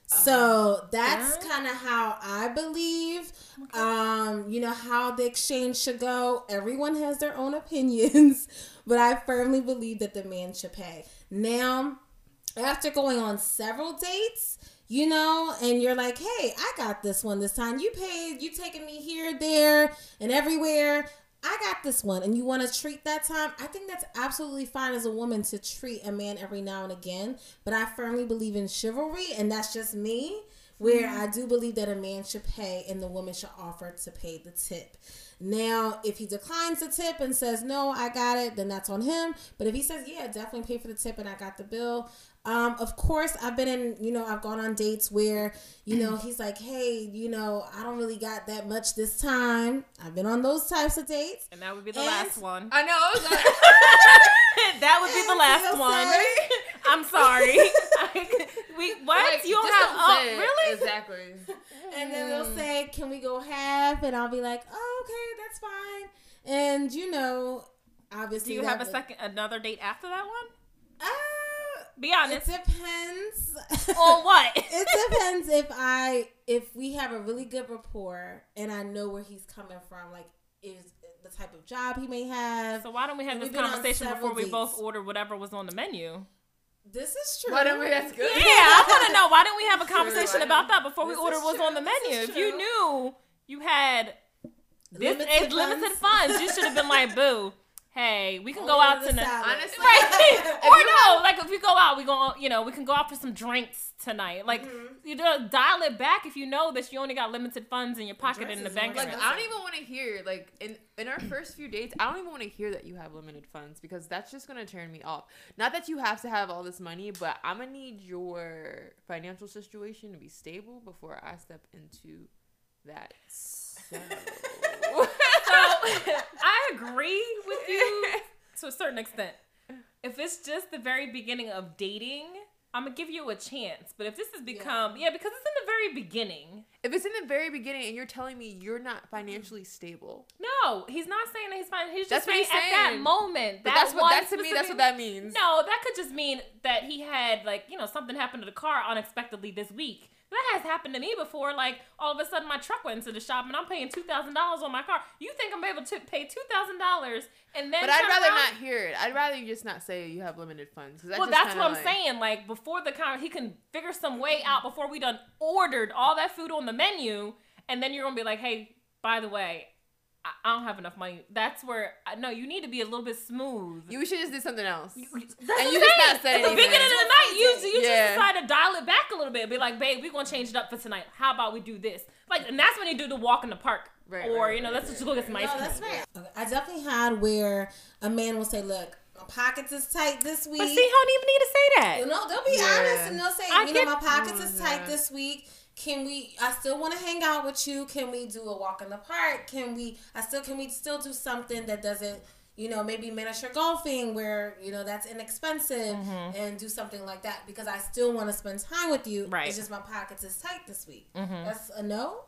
So that's Yeah. kind of how I believe. Um, you know how the exchange should go. Everyone has their own opinions, but I firmly believe that the man should pay. Now, after going on several dates, you know, and you're like, "Hey, I got this one this time. You paid. You taking me here, there, and everywhere." I got this one, and you want to treat that time. I think that's absolutely fine as a woman to treat a man every now and again. But I firmly believe in chivalry, and that's just me. Where mm-hmm. I do believe that a man should pay and the woman should offer to pay the tip. Now, if he declines the tip and says no, I got it, then that's on him. But if he says yeah, definitely pay for the tip and I got the bill. Um, of course, I've been in, you know, I've gone on dates where, you know, he's like, hey, you know, I don't really got that much this time. I've been on those types of dates. And that would be the And- last one. I know. Like, that would be the last feel one. sorry. I'm sorry. we what? like, you don't have? Oh, really? Exactly. And then they'll say, can we go half? And I'll be like, oh, okay, that's fine. And, you know, obviously. Do you have a would- second, another date after that one? Uh, Be honest. it depends. On what? it depends if I if we have a really good rapport and I know where he's coming from, like is the type of job he may have. So why don't we have And this we've been conversation several before we both order whatever was on the menu? This is true. Why don't we? That's good. Yeah, I want to know why didn't we have a conversation Why about that before we This ordered is what's true, on the menu? If you knew you had this Limited is limited funds. funds, you should have been like, "Boo, hey, we can go Only out the tonight." salad. Honestly, Right. or no, like if we go out, we go, you know, we can go out for some drinks tonight. Like Mm-hmm. you know, dial it back if you know that you only got limited funds in your pocket Drinks in the bank. Like. I don't even want to hear like in in our first few dates, I don't even want to hear that you have limited funds because that's just gonna turn me off. Not that you have to have all this money, but I'm gonna need your financial situation to be stable before I step into that. So, so I agree with you to a certain extent. If it's just the very beginning of dating, I'm gonna give you a chance. But if this has become yeah, because it's in the very beginning. if it's in the very beginning and you're telling me you're not financially stable, No, he's not saying that he's fine. He's just saying he's at that saying. moment. but that that's what that to me that's what that means. No, that could just mean that he had like you know something happened to the car unexpectedly this week. That has happened to me before. Like all of a sudden, my truck went into the shop and I'm paying two thousand dollars on my car. You think I'm able to pay two thousand dollars and then? But I'd rather not hear it. I'd rather you just not say you have limited funds. that Well, that's what I'm like- saying. Like before the con, he can figure some way out before we done ordered all that food on the menu, and then you're gonna be like, hey, by the way, I, I don't have enough money. That's where I no, you need to be a little bit smooth. You should just do something else. That's and you I'm just saying. not saying At the beginning of the night, you, you Yeah. just decide to dial it back a little bit. Be like, babe, we're gonna change it up for tonight. How about we do this? Like, and that's when you do the walk in the park, Right, or right, you know, right, let's just go get some ice No, cream. that's fair. Okay, I definitely had where a man will say, "Look, my pockets is tight this week." But see, he don't even need to say that. You know, they'll be Yeah. honest and they'll say, I you know, my pockets Oh, is tight yeah. this week. Can we? I still want to hang out with you. Can we do a walk in the park? Can we? I still can we still do something that doesn't, you know, maybe miniature golfing where you know that's inexpensive mm-hmm. and do something like that because I still want to spend time with you. Right. It's just my pockets is tight this week. Mm-hmm. That's a no.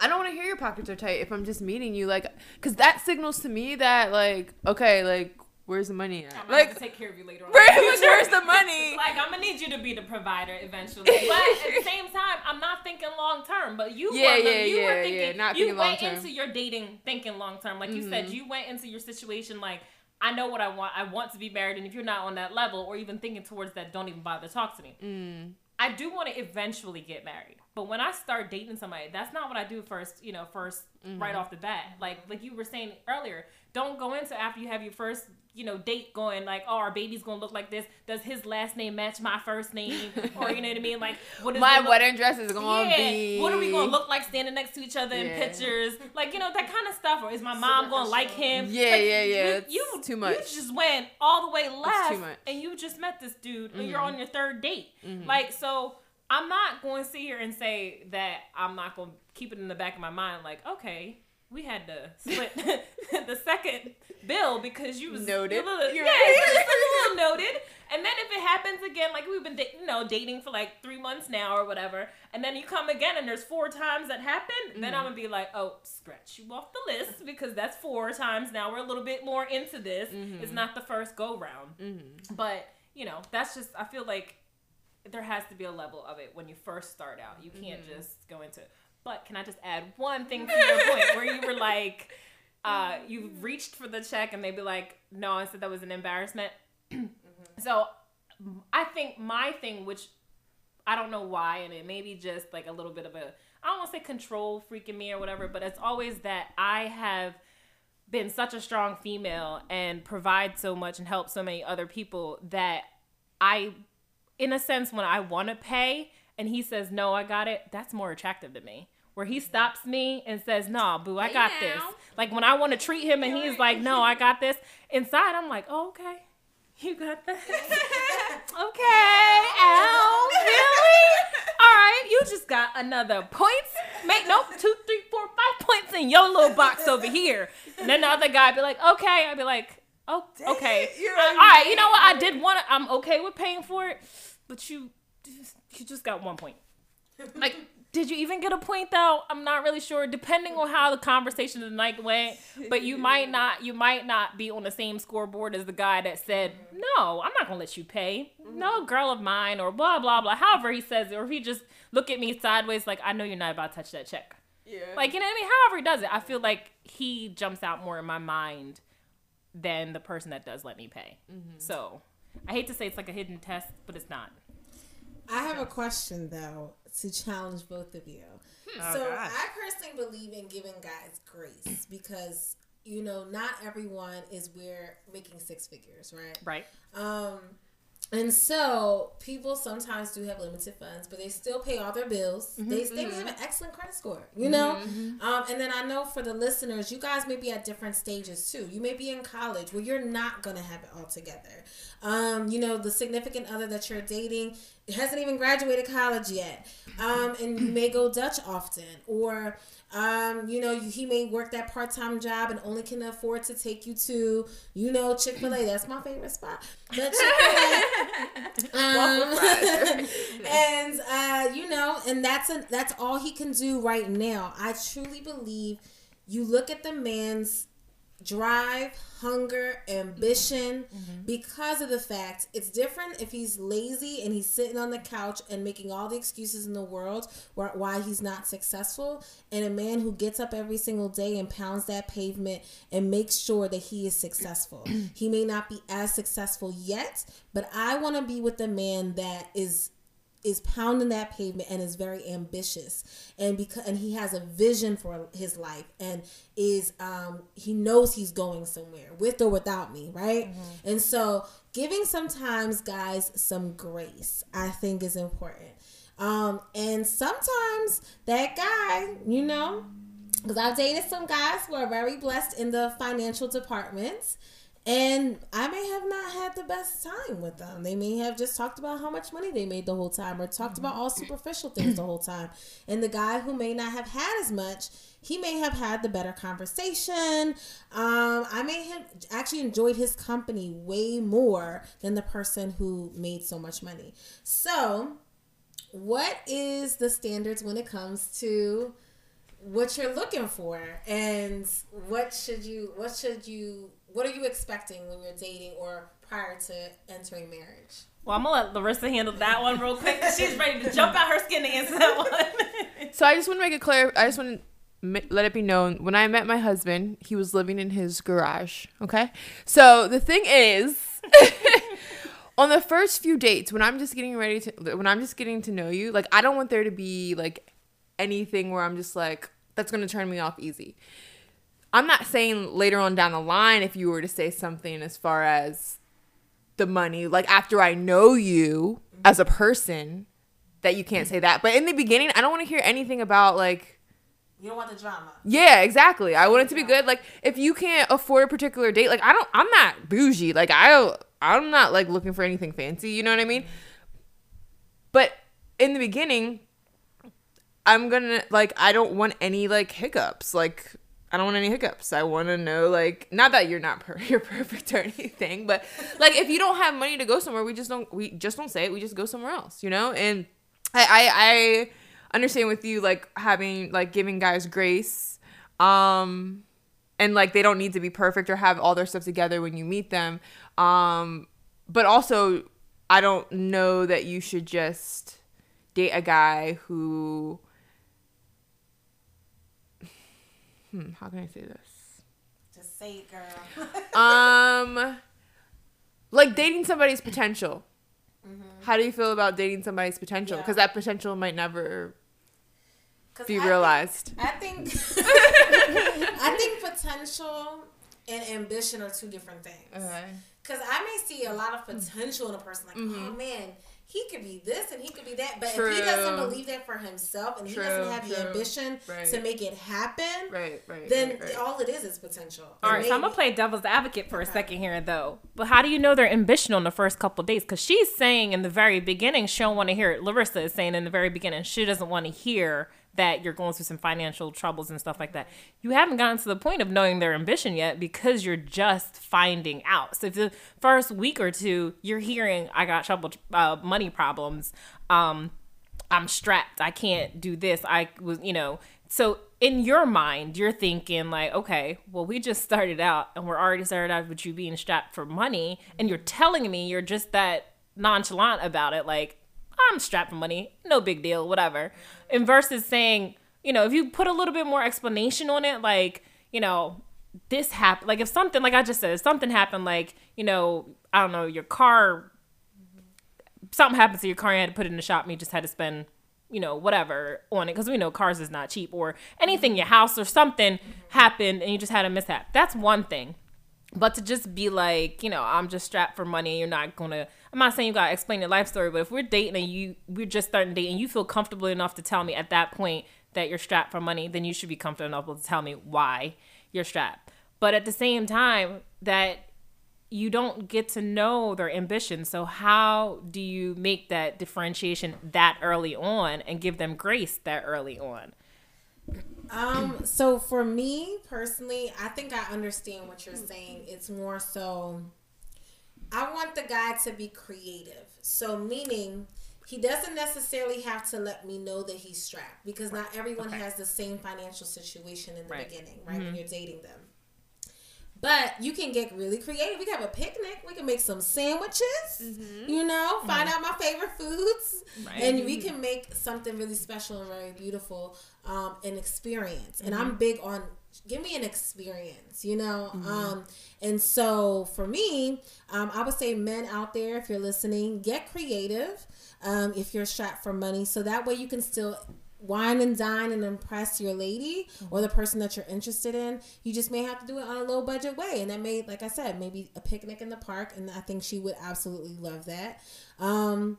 I don't want to hear your pockets are tight if I'm just meeting you, like, because that signals to me that, like, okay, like, where's the money at? I'm gonna Like, to take care of you later on. much, where's the money? Like I'm gonna need you to be the provider eventually, but at the same time, I'm not thinking long term. But you, Yeah, were, yeah, you yeah, were yeah, thinking, not you went long-term. into your dating thinking long term. Like you Mm-hmm. said, you went into your situation like I know what I want. I want to be married, and if you're not on that level or even thinking towards that, don't even bother to talk to me. Mm. I do want to eventually get married, but when I start dating somebody, that's not what I do first. You know, 1st Mm-hmm. right off the bat. Like like you were saying earlier, don't go into after you have your first you know date going like, oh, our baby's gonna look like this. Does his last name match my first name? or you know what I mean? Like what is My it look- wedding dress is gonna yeah. be. What are we gonna look like standing next to each other in pictures? Like, you know, that kind of stuff. Or is my mom gonna like him? Yeah, Like, yeah, yeah. You, It's you, too much. You just went all the way left, too much. Mm-hmm. and you just met this dude, and you're on your third date. Like, so I'm not going to sit here and say that I'm not going to keep it in the back of my mind. Like, okay. We had to split the second bill because you was Noted. a little- You're yeah, right. a little noted. And then if it happens again, like we've been, da- you know, dating for like three months now or whatever, and then you come again and there's four times that happened, then mm-hmm. I'm gonna be like, oh, scratch you off the list because that's four times now. We're a little bit more into this. Mm-hmm. It's not the first go round, mm-hmm. but you know, that's just. I feel like there has to be a level of it when you first start out. You can't just go into. But can I just add one thing to your point where you were like, uh, you reached for the check and they'd be like, no, I said that was an embarrassment. So I think my thing, which I don't know why, and it may be just like a little bit of a, I don't want to say control freaking me or whatever, but it's always that I have been such a strong female and provide so much and help so many other people that I, in a sense, when I want to pay and he says, no, I got it, that's more attractive to me. Where he stops me and says, "No, boo, I got Hey this." Like when I want to treat him and he's like, "No, I got this." Inside, I'm like, oh, "Okay, you got that." okay, Al, really? All right, you just got another points. Make nope, two, three, four, five points in your little box over here. And then the other guy be like, "Okay," I'd be like, "Oh, okay." All right, you know what? I did want to. I'm okay with paying for it, but you, you just got one point. Like, did you even get a point though? I'm not really sure. Depending on how the conversation of the night went, but you might not. You might not be on the same scoreboard as the guy that said, "No, I'm not gonna let you pay." No mm-hmm. girl of mine, or blah blah blah. However he says it, or if he just look at me sideways, like I know you're not about to touch that check. Yeah. Like you know what I mean? However he does it, I feel like he jumps out more in my mind than the person that does let me pay. Mm-hmm. So I hate to say it's like a hidden test, but it's not. I have a question though to challenge both of you. Oh, so I personally believe in giving guys grace because you know not everyone is where making six figures, right? Right. Um, and so people sometimes do have limited funds, but they still pay all their bills. They, they may have an excellent credit score, you know. Um, and then I know for the listeners, you guys may be at different stages too. You may be in college where you're not gonna have it all together. Um, you know, the significant other that you're dating hasn't even graduated college yet, um, and you may go Dutch often, or um, you know, he may work that part time job and only can afford to take you to, you know, Chick fil A. That's my favorite spot. But Chick fil A. And, uh, you know, and that's, a, that's all he can do right now. I truly believe you look at the man's drive, hunger, ambition mm-hmm. because of the fact it's different if he's lazy and he's sitting on the couch and making all the excuses in the world why he's not successful and a man who gets up every single day and pounds that pavement and makes sure that he is successful. he may not be as successful yet, but I want to be with a man that is is pounding that pavement and is very ambitious. And because and he has a vision for his life and is um he knows he's going somewhere with or without me right? And so giving sometimes guys some grace i think is important. Um and sometimes that guy you know because I've dated some guys who are very blessed in the financial department. And I may have not had the best time with them. They may have just talked about how much money they made the whole time or talked about all superficial things the whole time. And the guy who may not have had as much, he may have had the better conversation. Um, I may have actually enjoyed his company way more than the person who made so much money. So, what is the standards when it comes to what you're looking for and what should you what should you what are you expecting when you're dating or prior to entering marriage Well, I'm gonna let Lorisa handle that one real quick. she's ready to jump out her skin to answer that one. So I just want to make it clear. I just want to let it be known. When I met my husband, he was living in his garage. Okay. So the thing is, on the first few dates, when I'm just getting ready to, when I'm just getting to know you, like I don't want there to be like anything where I'm just like that's gonna turn me off easy. I'm not saying later on down the line if you were to say something as far as the money, like after I know you as a person, that you can't say that. But in the beginning, I don't want to hear anything about like you don't want the drama yeah, exactly. I want it to be good. Like if you can't afford a particular date, like I don't I'm not bougie. Like I I'm not like looking for anything fancy, you know what I mean? But in the beginning, I'm going to like I don't want any like hiccups. Like I don't want any hiccups. I want to know like not that you're not per- you're perfect or anything, but like if you don't have money to go somewhere, we just don't we just don't say it. We just go somewhere else, you know? And I I, I understand with you like having like giving guys grace um and like they don't need to be perfect or have all their stuff together when you meet them um but also i don't know that you should just date a guy who hmm how can i say this just say it girl um like dating somebody's potential how do you feel about dating somebody's potential Yeah. because that potential might never be I think- realized I think I think potential and ambition are two different things. Okay. Because I may see a lot of potential in a person, like, Mm-hmm. oh man, he could be this and he could be that. But if he doesn't believe that for himself and True, he doesn't have true. the ambition Right. to make it happen, Right, right. then right, right. all it is is potential. All And right, so I'm gonna play devil's advocate for a second here, though. But how do you know they're ambitional in the first couple of days? Because she's saying in the very beginning she don't want to hear it. Lorisa is saying in the very beginning she doesn't want to hear that you're going through some financial troubles and stuff like that. You haven't gotten to the point of knowing their ambition yet because you're just finding out. So if the first week or two you're hearing I got trouble, uh, money problems, um, I'm strapped. I can't do this. I was, you know. So in your mind, you're thinking like, okay, well, we just started out and we're already started out with you being strapped for money, and you're telling me you're just that nonchalant about it, like I'm strapped for money, no big deal, whatever. And versus saying, you know, if you put a little bit more explanation on it, like, you know, this happened, like if something, like I just said, if something happened, like, you know, I don't know, your car something happens to your car, you had to put it in the shop, and you just had to spend, you know, whatever on it because we know cars is not cheap, or anything, your house or something happened, and you just had a mishap. That's one thing. But to just be like, you know, I'm just strapped for money, you're not gonna. I'm not saying you gotta explain your life story, but if we're dating and you we're just starting to dating, you feel comfortable enough to tell me at that point that you're strapped for money, then you should be comfortable enough to tell me why you're strapped. But at the same time, that you don't get to know their ambition. So how do you make that differentiation that early on and give them grace that early on? Um, so for me personally, I think I understand what you're saying. It's more so I want the guy to be creative. So meaning he doesn't necessarily have to let me know that he's strapped because not everyone Okay. has the same financial situation in the Right. beginning, right? When you're dating them. But you can get really creative. We can have a picnic. We can make some sandwiches. You know, find out my favorite foods, Right. and we can make something really special and very beautiful, um, an experience. And Mm-hmm. I'm big on give me an experience. You know, Mm-hmm. um, and so for me, um, I would say men out there, if you're listening, get creative. Um, if you're strapped for money, so that way you can still wine and dine and impress your lady or the person that you're interested in. You just may have to do it on a low budget way, and that may, like I said, maybe a picnic in the park, and I think she would absolutely love that. Um,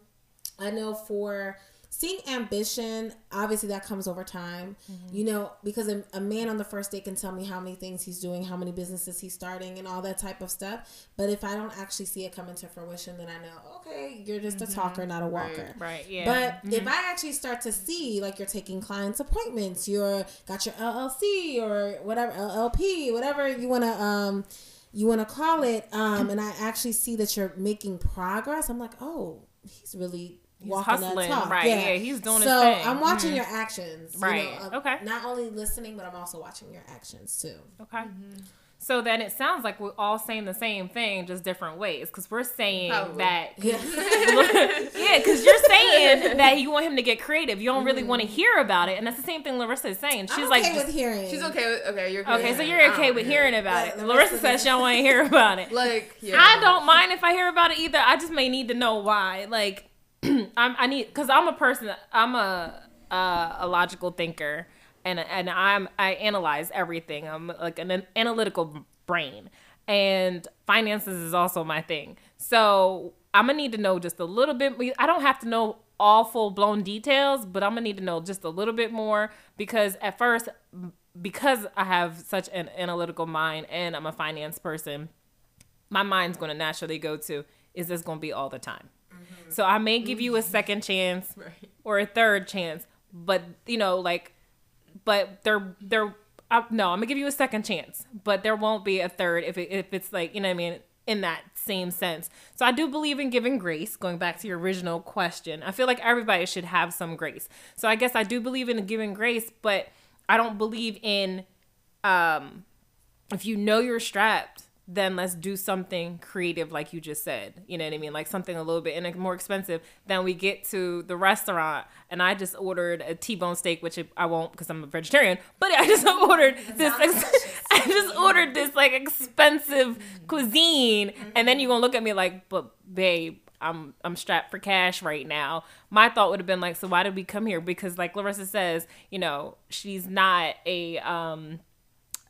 I know for seeing ambition, obviously that comes over time. You know, because a, a man on the first date can tell me how many things he's doing, how many businesses he's starting, and all that type of stuff. But if I don't actually see it come into fruition, then I know, okay, you're just a talker, not a walker. Right. Yeah. But if I actually start to see like you're taking clients appointments, you're got your LLC or whatever LLP, whatever you want to um you want to call it um and I actually see that you're making progress, I'm like, "Oh, he's really walking hustling, right, yeah, he's doing his so thing. I'm watching your actions, you Right, know, uh, okay. Not only listening, but I'm also watching your actions too. Okay. So then it sounds like we're all saying the same thing, just different ways. Because we're saying Probably. that, Yeah. yeah, because you're saying that you want him to get creative. You don't really want to hear about it, and that's the same thing Lorisa is saying. She's I'm like, okay just- with hearing. She's okay with okay. You're okay okay, so you're okay with care. hearing about But it. Lorisa Lorisa says she don't want to hear about it. Like yeah. I don't mind if I hear about it either. I just may need to know why. Like, I'm, I need because I'm a person. I'm a uh, a logical thinker, and and I'm I analyze everything. I'm like an analytical brain, and finances is also my thing. So I'm gonna need to know just a little bit. I don't have to know all full blown details, but I'm gonna need to know just a little bit more because at first, because I have such an analytical mind and I'm a finance person my mind's to naturally go to is this to be all the time so i may give you a second chance Right. or a third chance but you know like but they're they're uh, no i'm gonna give you a second chance but there won't be a third if, it, if it's like you know what i mean in that same sense. So i do believe in giving grace going back to your original question. I feel like everybody should have some grace. So i guess i do believe in giving grace but i don't believe in um if you know you're strapped, then let's do something creative, like you just said. You know what I mean? Like something a little bit and more expensive. Then we get to the restaurant, and I just ordered a T-bone steak, which I won't because I'm a vegetarian. But I just ordered this. Ex- I just ordered this like expensive cuisine, and then you're gonna look at me like, "But babe." I'm I'm strapped for cash right now. My thought would have been like, so why did we come here? Because like Lorisa says, you know, she's not a um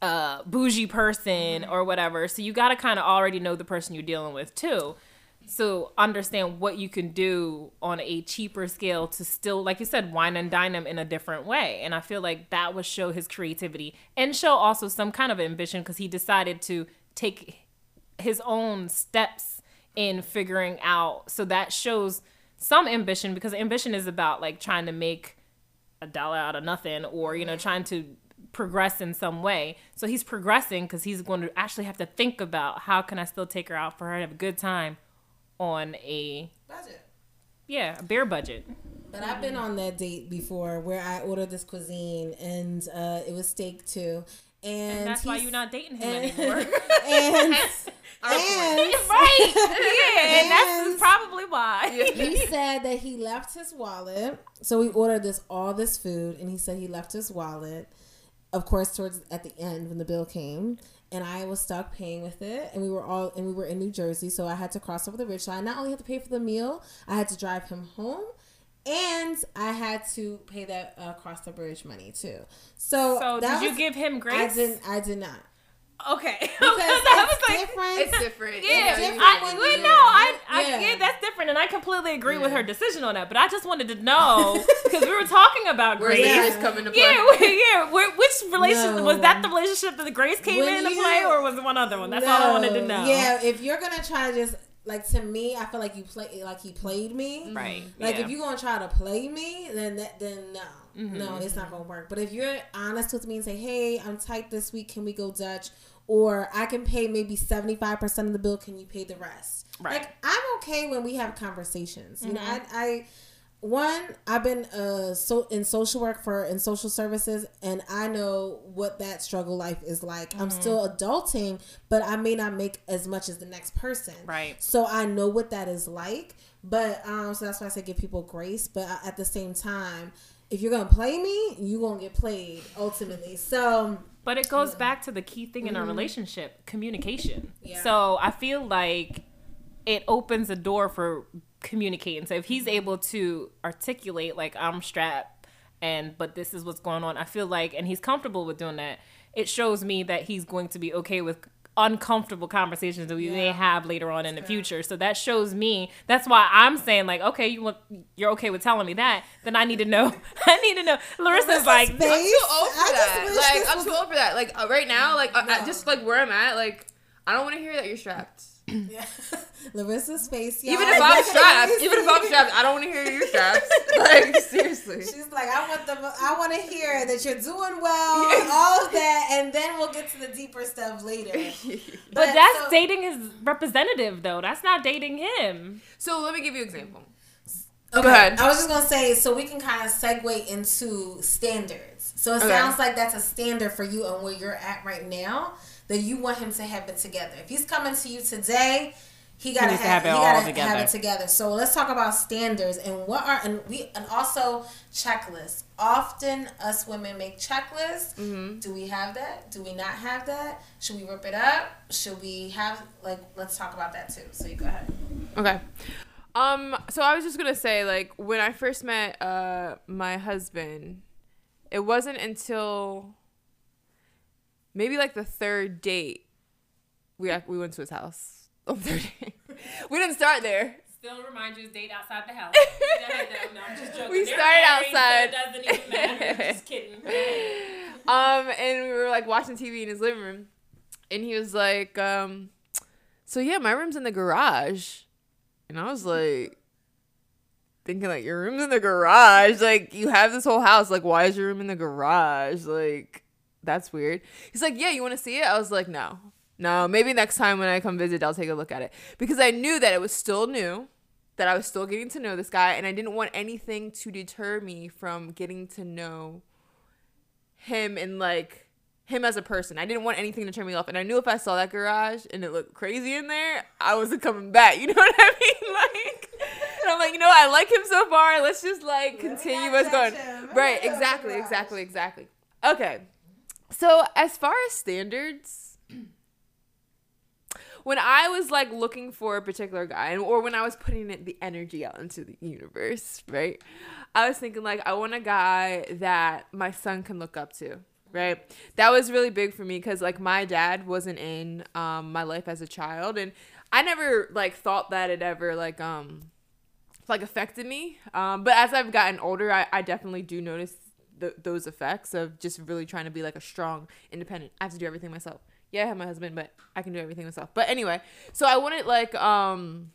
uh, bougie person Mm-hmm. or whatever. So you got to kind of already know the person you're dealing with too. So understand what you can do on a cheaper scale to still, like you said, wine and dine them in a different way. And I feel like that would show his creativity and show also some kind of ambition because he decided to take his own steps in figuring out. So that shows some ambition because ambition is about like trying to make a dollar out of nothing or you know trying to progress in some way so he's progressing because he's going to actually have to think about how can i still take her out for her to have a good time on a Budget. yeah a beer budget But I've been on that date before where I ordered this cuisine and uh, it was steak too. And, and that's why you're not dating him and- anymore and, and right yeah and And- that's probably why he said that he left his wallet. So we ordered this all this food, and he said he left his wallet. Of course, towards at the end when the bill came, and I was stuck paying with it, and we were all and we were in New Jersey, so I had to cross over the ridge line. Not only had to pay for the meal, I had to drive him home. And I had to pay that uh, cross the bridge money too. So, so did you was- give him I didn't. I did not okay because I was it's like, different. It's different. Yeah, You know, different I, when well, no, I, I Yeah. yeah. that's different, and I completely agree with her decision on that. But I just wanted to know because we were talking about Where's Grace. the Yeah. coming to play? Yeah, wait, yeah. Where, which relationship No. was that? The relationship that the Grace came When into you- play, or was it one other one? That's all I wanted to know. Yeah, if you're gonna try to just like to me, I feel like you play like he played me. right. Like yeah. if you're gonna try to play me, then that then no, Mm-hmm. no, it's not gonna work. But if you're honest with me and say, hey, I'm tight this week, can we go Dutch? Or I can pay maybe seventy five percent of the bill. Can you pay the rest? Right. Like I'm okay when we have conversations. You know, Mm-hmm. I, I one I've been uh so in social work for in social services, and I know what that struggle life is like. I'm Mm-hmm. still adulting, but I may not make as much as the next person. Right. So I know what that is like. But um, so that's why I say give people grace. But at the same time, if you're gonna play me, you gonna get played ultimately. So But it goes back to the key thing in a relationship communication. Mm-hmm. Yeah. So I feel like it opens a door for communicating. So if he's able to articulate, like, I'm strapped and but this is what's going on, I feel like, and he's comfortable with doing that, it shows me that he's going to be okay with uncomfortable conversations that we may have later on in the future. So that shows me that's why I'm saying like, okay, you want you're okay with telling me that, then I need to know I need to know. Lorisa's like. I'm too old for that. Like I'm too old for that. Like right now, like uh, No. just like where I'm at, like I don't want to hear that you're strapped. Yeah. Lorisa's face. y'all. Even if I'm Like, strapped, even if? I'm strapped, I don't want to hear you're strapped. like seriously. She's like, I want the, I want to hear that you're doing well, all of that, and then we'll get to the deeper stuff later. But that's so- dating his representative though. That's not dating him. So let me give you an example. Okay. Go ahead. I was just gonna say, so we can kind of segue into standards. So it Okay. sounds like that's a standard for you and where you're at right now. That you want him to have it together. If he's coming to you today, he gotta to have, it he all gotta have together. it together. So let's talk about standards and what are and we and also checklists. Often us women make checklists. Mm-hmm. Do we have that? Do we not have that? Should we rip it up? Should we have like? Let's talk about that too. So you go ahead. Okay. Um, so I was just gonna say, like, when I first met uh my husband, it wasn't until maybe like the third date we we went to his house. On the third date. we didn't start there. Still remind you date outside the house. I'm just joking. We They're started married, so outside. it doesn't even matter. Just kidding. Um, and we were like watching TV in his living room, and he was like, um, so yeah, my room's in the garage, and I was like. Thinking like your room's in the garage, like you have this whole house, like why is your room in the garage? Like that's weird. He's like, yeah, you want to see it? I was like, no, no, maybe next time when I come visit, I'll take a look at it because I knew that it was still new, that I was still getting to know this guy, and I didn't want anything to deter me from getting to know him and like him as a person. I didn't want anything to turn me off, and I knew if I saw that garage and it looked crazy in there, I wasn't coming back. You know what I mean? Like, and I'm like, you know, I like him so far. Let's just like continue what's going. Right? Exactly. Exactly. Exactly. Okay. So as far as standards. When I was like looking for a particular guy, or when I was putting the energy out into the universe, right? I was thinking like I want a guy that my son can look up to right? That was really big for me because like my dad wasn't in um, my life as a child, and I never like thought that it ever like um like affected me. Um, but as I've gotten older, I, I definitely do notice th- those effects of just really trying to be like a strong, independent. I have to do everything myself. Yeah, I have my husband, but I can do everything myself. But anyway, so I wanted like um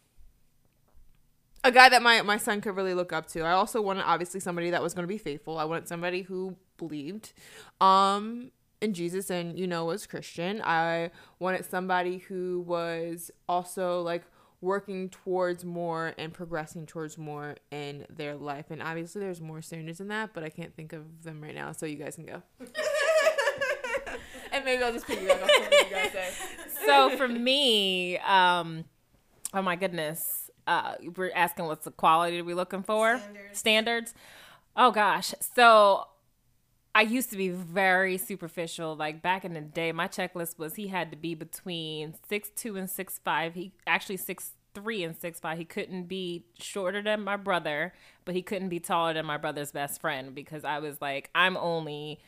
a guy that my my son could really look up to. I also wanted obviously somebody that was going to be faithful. I wanted somebody who believed um in Jesus and you know was Christian. I wanted somebody who was also like working towards more and progressing towards more in their life. And obviously there's more standards in that, but I can't think of them right now, so you guys can go. and maybe I'll just piggyback off something you guys say. so for me, um, oh my goodness, uh, we're asking what's the quality are we're looking for? Standards. Standards. Oh gosh, so I used to be very superficial. Like back in the day, my checklist was he had to be between six two and six five. He actually six three and six five. He couldn't be shorter than my brother, but he couldn't be taller than my brother's best friend because I was like, I'm only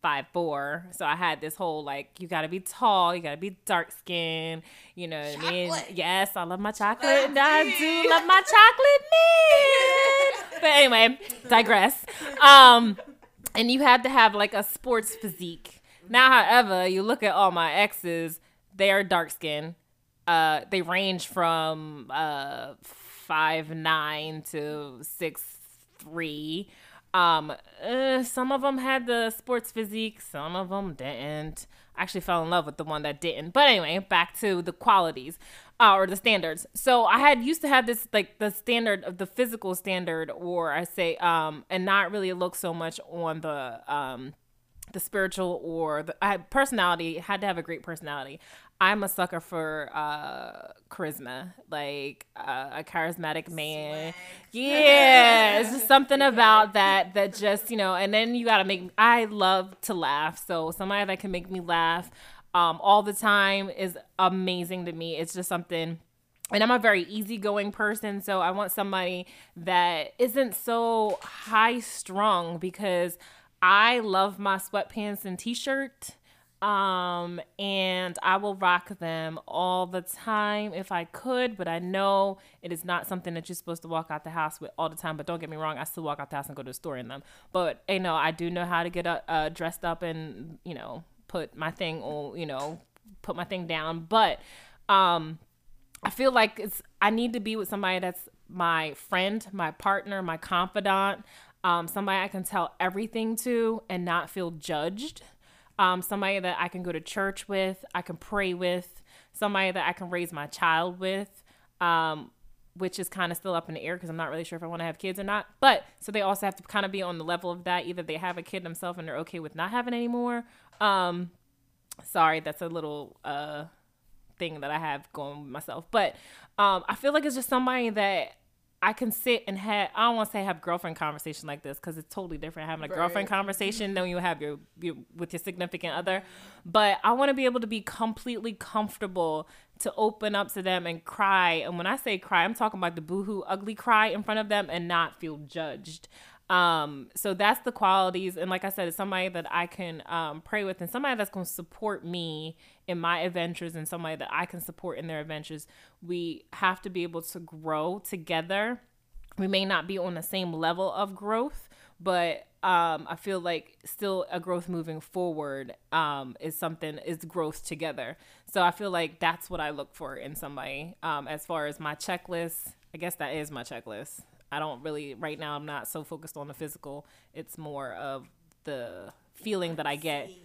five four. So I had this whole like, you gotta be tall, you gotta be dark skinned, you know what I mean? Yes, I love my chocolate and I do love my chocolate man. but anyway, digress. Um and you had to have like a sports physique. Now, however, you look at all my exes, they are dark skinned. Uh, they range from uh five nine to six three. Um, uh, some of them had the sports physique, some of them didn't. I actually fell in love with the one that didn't. But anyway, back to the qualities uh, or the standards. So I had used to have this like the standard of the physical standard, or I say, um, and not really look so much on the um the spiritual or the I had personality had to have a great personality. I'm a sucker for uh charisma, like uh, a charismatic man. Yeah, it's just something about that that just you know. And then you gotta make. I love to laugh, so somebody that can make me laugh um all the time is amazing to me. It's just something and I'm a very easygoing person, so I want somebody that isn't so high strung because I love my sweatpants and t-shirt. Um, and I will rock them all the time if I could, but I know it is not something that you're supposed to walk out the house with all the time. But don't get me wrong, I still walk out the house and go to the store in them. But you know, I do know how to get uh, uh, dressed up and you know put my thing on, you know, put my thing down. But um, I feel like it's I need to be with somebody that's my friend, my partner, my confidant, um, somebody I can tell everything to and not feel judged. Um, somebody that I can go to church with, I can pray with, somebody that I can raise my child with, um, which is kind of still up in the air because I'm not really sure if I want to have kids or not. But so they also have to kind of be on the level of that. Either they have a kid themselves and they're okay with not having any more. Um, sorry, that's a little uh thing that I have going with myself. But um, I feel like it's just somebody that I can sit and have. I don't want to say have girlfriend conversation like this because it's totally different having a girlfriend conversation than when you have your, your with your significant other. But I want to be able to be completely comfortable to open up to them and cry. And when I say cry, I'm talking about the boohoo ugly cry in front of them and not feel judged. Um, so that's the qualities. And like I said, it's somebody that I can um, pray with and somebody that's going to support me in my adventures and somebody that I can support in their adventures. We have to be able to grow together. We may not be on the same level of growth, but um, I feel like still a growth moving forward um, is something is growth together. So I feel like that's what I look for in somebody. Um, as far as my checklist, I guess that is my checklist. I don't really right now. I'm not so focused on the physical. It's more of the feeling that I get.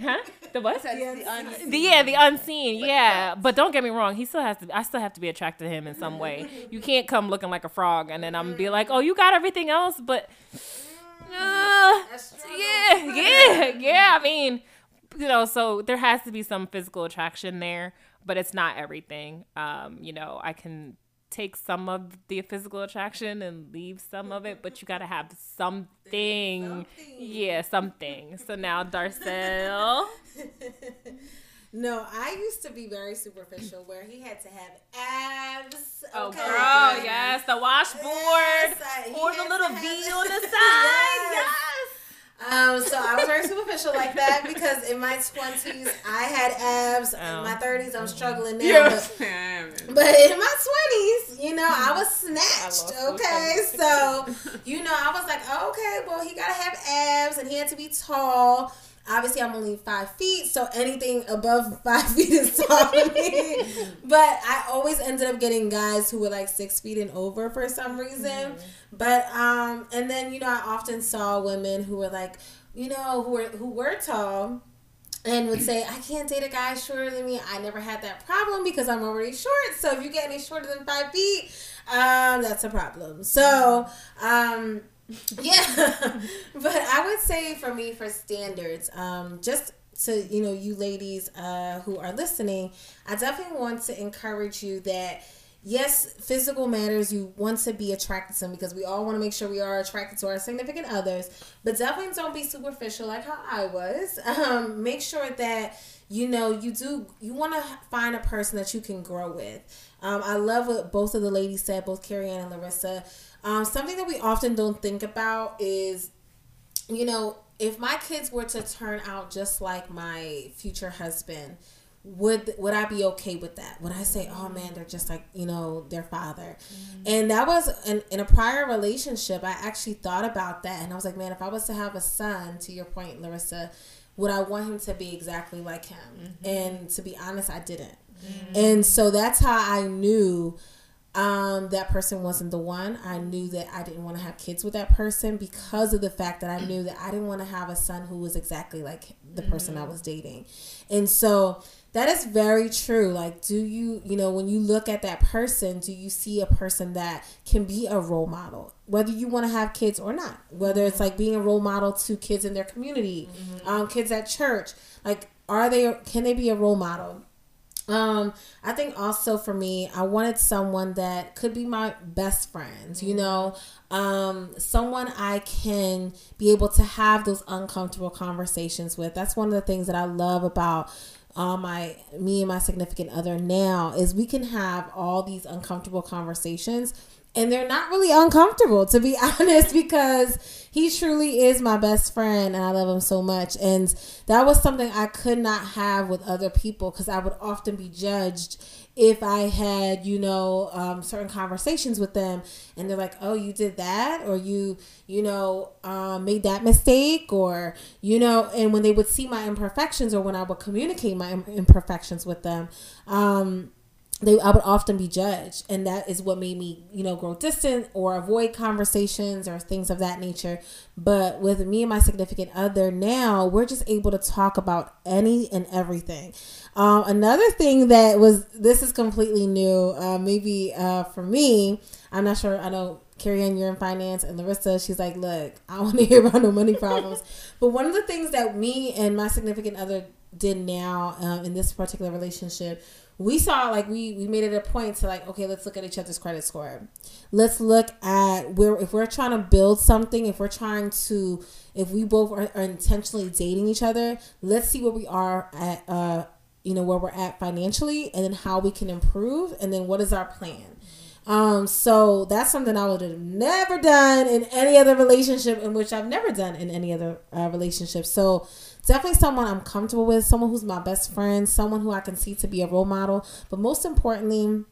Huh? The what? The, yeah, the unseen. Yeah, but don't get me wrong. He still has to. I still have to be attracted to him in some way. You can't come looking like a frog and then I'm be like, oh, you got everything else, but uh, yeah, yeah, yeah. I mean, you know, so there has to be some physical attraction there, but it's not everything. Um, you know, I can take some of the physical attraction and leave some of it, but you gotta have something. Yeah, something. So now Darcel. No, I used to be very superficial where he had to have abs. Oh, okay? girl, yes, the washboard Yes, I- or the little V on the side. Yes. Yes. Um, so I was very superficial like that because in my twenties I had abs. In my thirties I'm struggling now. Yeah. But, but in my twenties, you know, I was snatched. I Okay, so you know, I was like, okay, well, he gotta have abs and he had to be tall. Obviously, I'm only five feet, so anything above five feet is tall to me. But I always ended up getting guys who were like six feet and over for some reason. But um, and then you know, I often saw women who were like, you know, who were who were tall and would say, I can't date a guy shorter than me. I never had that problem because I'm already short. So if you get any shorter than five feet, um, that's a problem. So, um, yeah. but I would say for me, for standards, um, just to, you know, you ladies uh, who are listening, I definitely want to encourage you that yes, physical matters. You want to be attracted to them because we all want to make sure we are attracted to our significant others. But definitely don't be superficial like how I was. Um, make sure that you know you do. You want to find a person that you can grow with. Um, I love what both of the ladies said, both Kerri-Ann and Lorisa. Um, something that we often don't think about is, you know, if my kids were to turn out just like my future husband, would would I be okay with that? Would I say, oh man, they're just like you know their father? Mm. And that was in, in a prior relationship. I actually thought about that, and I was like, man, if I was to have a son, to your point, Lorisa, would I want him to be exactly like him? Mm-hmm. And to be honest, I didn't. Mm. And so that's how I knew um, that person wasn't the one. I knew that I didn't want to have kids with that person because of the fact that I knew that I didn't want to have a son who was exactly like the person I was dating. And so that is very true. Like, do you, you know, when you look at that person, do you see a person that can be a role model, whether you want to have kids or not? Whether it's like being a role model to kids in their community, um, kids at church. Like, are they, can they be a role model? Um, I think also for me, I wanted someone that could be my best friend, you know, um, someone I can be able to have those uncomfortable conversations with. That's one of the things that I love about uh, my me and my significant other now is we can have all these uncomfortable conversations and they're not really uncomfortable to be honest because he truly is my best friend and I love him so much. And that was something I could not have with other people because I would often be judged if I had you know um, certain conversations with them and they're like oh you did that? Or you you know um, made that mistake? Or you know and when they would see my imperfections or when I would communicate my imperfections with them um, they I would often be judged. And that is what made me you know grow distant or avoid conversations or things of that nature. But with me and my significant other now we're just able to talk about any and everything. Um, another thing that was this is completely new uh, maybe uh, for me i'm not sure i know Kerri-Ann, you're in finance, and Lorisa, she's like, look, I don't want to hear about no money problems. but one of the things that me and my significant other did now um, in this particular relationship we saw like we we made it a point to like okay let's look at each other's credit score let's look at where if we're trying to build something if we're trying to if we both are, are intentionally dating each other let's see where we are at uh you know where we're at financially and then how we can improve and then what is our plan um, so that's something I would have never done in any other relationship, in which I've never done in any other uh, relationship. So definitely someone I'm comfortable with, someone who's my best friend, someone who I can see to be a role model, but most importantly,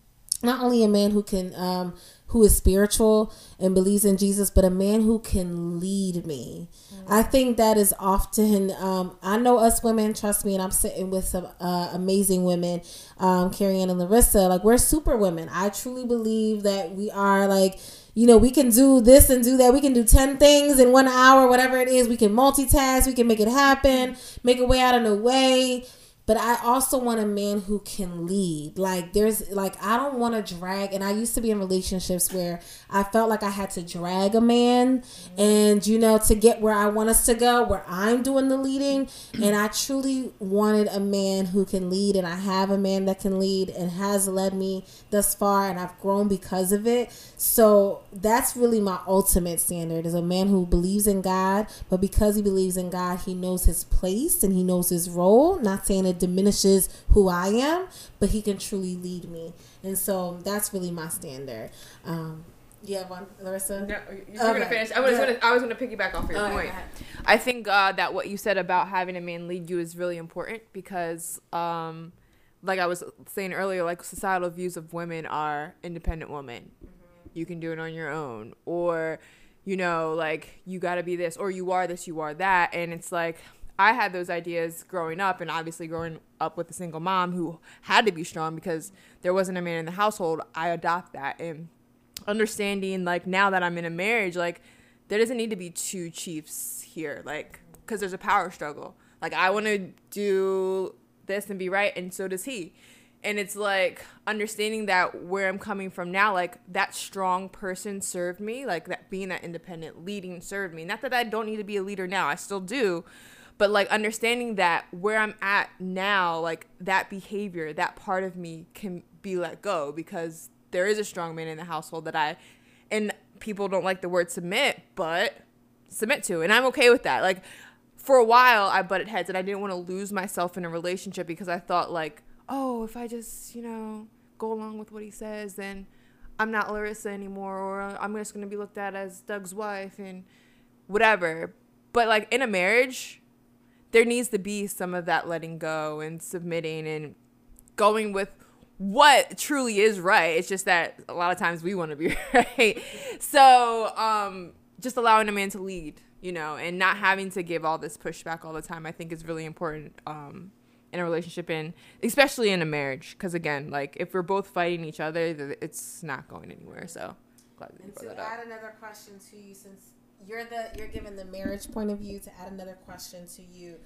not only a man who can um, who is spiritual and believes in Jesus, but a man who can lead me. I think that is often, um, I know us women, trust me, and I'm sitting with some uh, amazing women, um, Kerri-Ann and Lorisa, like we're super women. I truly believe that we are like, you know, we can do this and do that. We can do 10 things in one hour, whatever it is. We can multitask, we can make it happen, make a way out of no way but I also want a man who can lead. Like there's like I don't want to drag and I used to be in relationships where I felt like I had to drag a man mm-hmm. and you know to get where I want us to go where I'm doing the leading mm-hmm. and I truly wanted a man who can lead and I have a man that can lead and has led me thus far and I've grown because of it. So that's really my ultimate standard is a man who believes in God, but because he believes in God, he knows his place and he knows his role. Not saying it diminishes who I am, but he can truly lead me. And so that's really my standard. Um, You have one, Lorisa? No, you're gonna finish. I was gonna. I was gonna piggyback off your Okay, point. I think uh, that what you said about having a man lead you is really important because, um, like I was saying earlier, like societal views of women are independent women. You can do it on your own, or you know, like you got to be this, or you are this, you are that, and it's like I had those ideas growing up, and obviously growing up with a single mom who had to be strong because there wasn't a man in the household. I adopt that and understanding like now that I'm in a marriage, like there doesn't need to be two chiefs here, like because there's a power struggle. Like I want to do this and be right, and so does he. And it's like understanding that where I'm coming from now, like that strong person served me, like that being that independent leading served me. Not that I don't need to be a leader now, I still do, but like understanding that where I'm at now, like that behavior, that part of me can be let go because there is a strong man in the household that I, and people don't like the word submit, but submit to, and I'm okay with that. Like for a while, I butted heads, and I didn't want to lose myself in a relationship because I thought like, oh, if I just you know go along with what he says, then I'm not Lorisa anymore, or I'm just gonna be looked at as Doug's wife and whatever. But like in a marriage, there needs to be some of that letting go and submitting and going with what truly is right. It's just that a lot of times we want to be right. So, um, just allowing a man to lead, you know, and not having to give all this pushback all the time, I think is really important um, in a relationship and especially in a marriage. Because again, like if we're both fighting each other, it's not going anywhere. So, glad that you And to that up. add another question to you, since you're the you're given the marriage point of view, to add another question to you,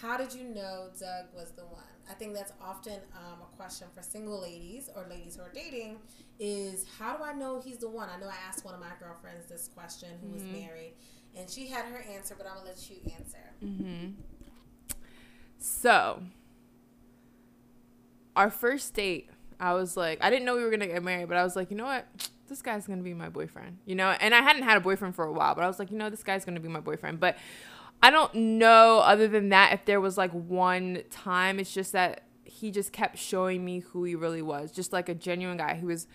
how did you know Doug was the one? I think that's often um, a question for single ladies or ladies who are dating. Is how do I know he's the one? I know I asked one of my girlfriends this question who was married, and she had her answer, but I'm gonna let you answer. So, our first date, I was like, I didn't know we were gonna get married, but I was like, you know what? This guy's gonna be my boyfriend, you know? And I hadn't had a boyfriend for a while, but I was like, you know, this guy's gonna be my boyfriend. But I don't know, other than that, if there was like one time, it's just that he just kept showing me who he really was, just like a genuine guy who was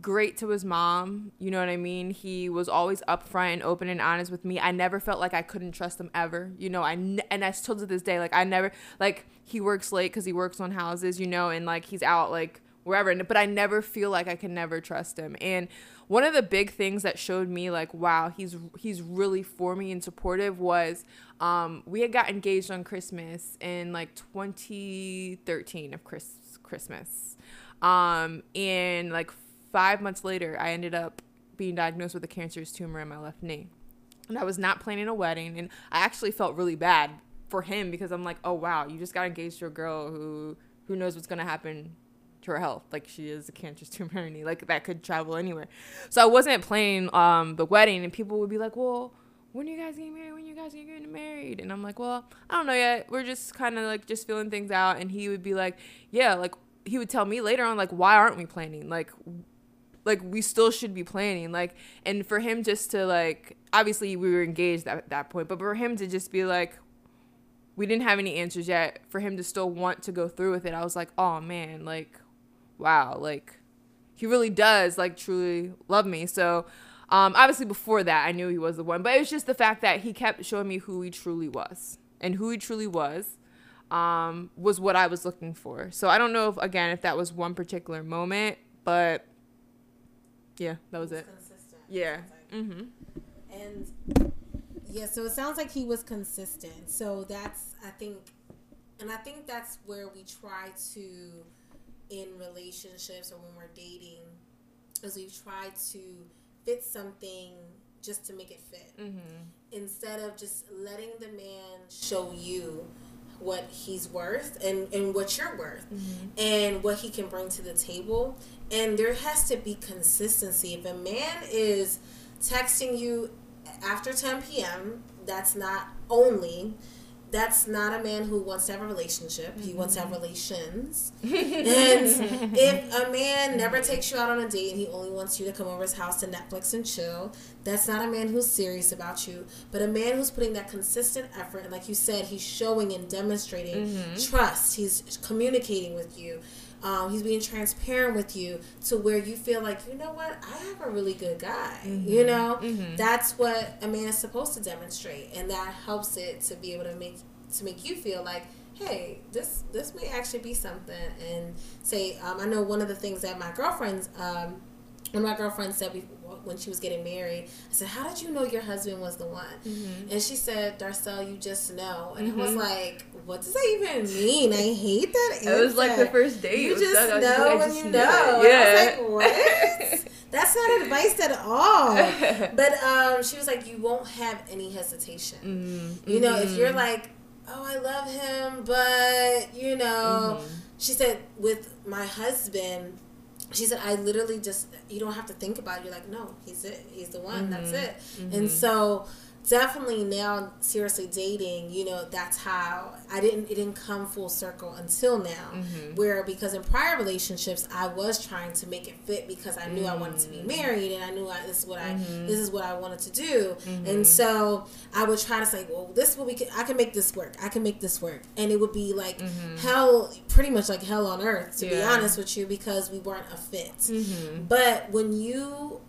great to his mom. You know what I mean? He was always upfront and open and honest with me. I never felt like I couldn't trust him ever. You know, I ne- and I still to this day like I never like he works late because he works on houses. You know, and like he's out like wherever. But I never feel like I can never trust him. And one of the big things that showed me like wow he's he's really for me and supportive was um we had got engaged on christmas in like 2013 of Chris, christmas um and like five months later i ended up being diagnosed with a cancerous tumor in my left knee and i was not planning a wedding and i actually felt really bad for him because i'm like oh wow you just got engaged to a girl who who knows what's going to happen to her health. Like she is a cancerous tumor in her knee. Like that could travel anywhere. So I wasn't planning um the wedding and people would be like, Well, when are you guys getting married? When you guys are getting married? And I'm like, Well, I don't know yet. We're just kinda like just feeling things out and he would be like, Yeah, like he would tell me later on, like, why aren't we planning? Like like we still should be planning. Like and for him just to like obviously we were engaged at that point, but for him to just be like we didn't have any answers yet for him to still want to go through with it i was like oh man like wow like he really does like truly love me so um obviously before that i knew he was the one but it was just the fact that he kept showing me who he truly was and who he truly was um was what i was looking for so i don't know if again if that was one particular moment but yeah that was it Consistent. yeah like. mm-hmm And yeah, so it sounds like he was consistent. So that's I think, and I think that's where we try to, in relationships or when we're dating, is we try to fit something just to make it fit mm-hmm instead of just letting the man show you what he's worth and, and what you're worth mm-hmm. and what he can bring to the table. And there has to be consistency. If a man is texting you after 10 p.m., that's not only. That's not a man who wants to have a relationship. He wants to have mm-hmm. relations. and if a man never takes you out on a date and he only wants you to come over his house to Netflix and chill, that's not a man who's serious about you. But a man who's putting that consistent effort, and like you said, he's showing and demonstrating mm-hmm. trust. He's communicating with you. Um, he's being transparent with you to where you feel like, you know what, I have a really good guy. Mm-hmm. You know, that's what a man is supposed to demonstrate, and that helps it to be able to make to make you feel like, hey, this this may actually be something. And say, um, I know one of the things that my girlfriends, um, one of my girlfriends said when she was getting married, I said, "How did you know your husband was the one?" And she said, "Darcel, you just know." And I was like, "What does that even mean?" I hate that. It was like the first date. You just that- know I you knew know. it. And I Yeah. was like, what? That's not advice at all. But um, she was like, you won't have any hesitation. Mm-hmm. You know, if you're like, oh, I love him, but you know, Mm-hmm. she said with my husband. She said, I literally just, you don't have to think about it. You're like, no, he's it. He's the one. That's it. And so, definitely now, seriously dating, you know, that's how I didn't, it didn't come full circle until now. Mm-hmm. Where, because in prior relationships, I was trying to make it fit because I knew I wanted to be mm. married and I knew I, this is what I, mm-hmm. this is what I wanted to do. And mm-hmm. so, I would try to say, well, this will be, I can make this work. I can make this work. And it would be like hell, pretty much like hell on earth, to be honest with you, because we weren't a fit. But when you,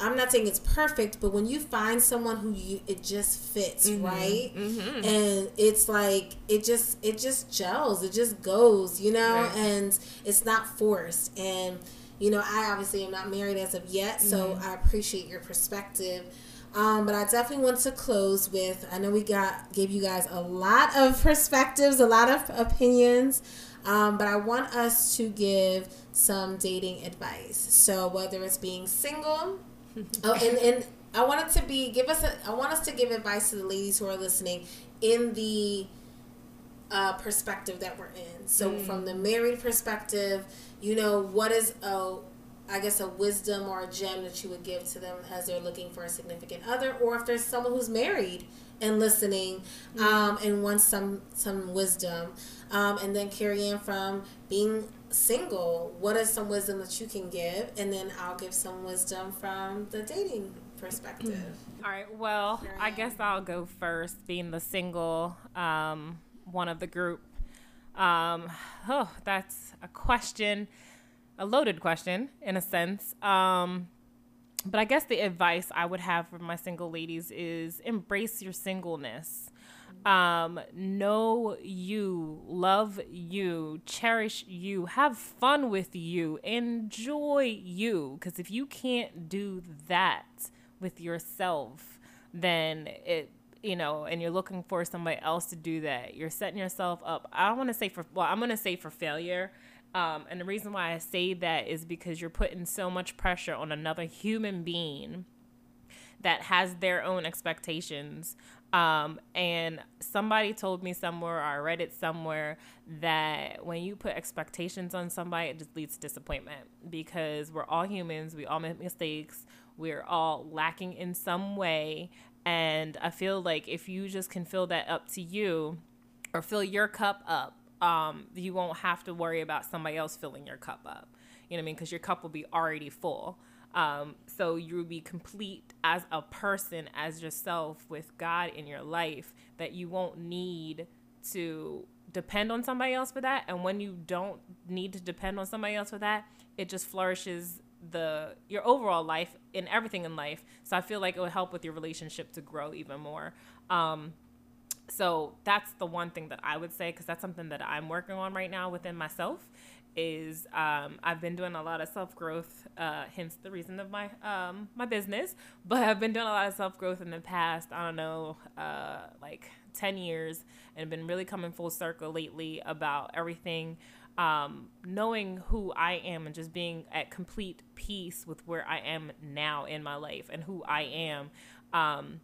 I'm not saying it's perfect, but when you find someone who you, it just fits, right? And it's like, it just, it just gels, it just goes, you know, Right. and it's not forced. And, you know, I obviously am not married as of yet, so I appreciate your perspective. Um, but I definitely want to close with I know we got gave you guys a lot of perspectives, a lot of opinions, um, but I want us to give some dating advice. So whether it's being single, oh, and and I want it to be give us a I want us to give advice to the ladies who are listening in the uh, perspective that we're in. So from the married perspective, you know, what is a I guess a wisdom or a gem that you would give to them as they're looking for a significant other, or if there's someone who's married and listening um, and wants some some wisdom, um, and then Kerri-Ann from being single. What is some wisdom that you can give, and then I'll give some wisdom from the dating perspective. All right. Well, I guess I'll go first, being the single um, one of the group. Um, oh, that's a question, a loaded question in a sense. Um, but I guess the advice I would have for my single ladies is embrace your singleness. Um, know you, love you, cherish you, have fun with you, enjoy you. Because if you can't do that with yourself, then it, you know, and you're looking for somebody else to do that, you're setting yourself up. I don't want to say for, well, I'm going to say for failure. Um, and the reason why I say that is because you're putting so much pressure on another human being that has their own expectations. Um, and somebody told me somewhere, or I read it somewhere, that when you put expectations on somebody, it just leads to disappointment because we're all humans, we all make mistakes, we're all lacking in some way. And I feel like if you just can fill that up to you or fill your cup up, um, you won't have to worry about somebody else filling your cup up. You know what I mean? Because your cup will be already full. Um, so you will be complete as a person, as yourself, with God in your life, that you won't need to depend on somebody else for that. And when you don't need to depend on somebody else for that, it just flourishes the your overall life in everything in life. So I feel like it will help with your relationship to grow even more. Um, so that's the one thing that I would say because that's something that I'm working on right now within myself. Is um, I've been doing a lot of self growth, uh, hence the reason of my um, my business. But I've been doing a lot of self growth in the past. I don't know, uh, like ten years, and been really coming full circle lately about everything. Um, knowing who I am and just being at complete peace with where I am now in my life and who I am. Um,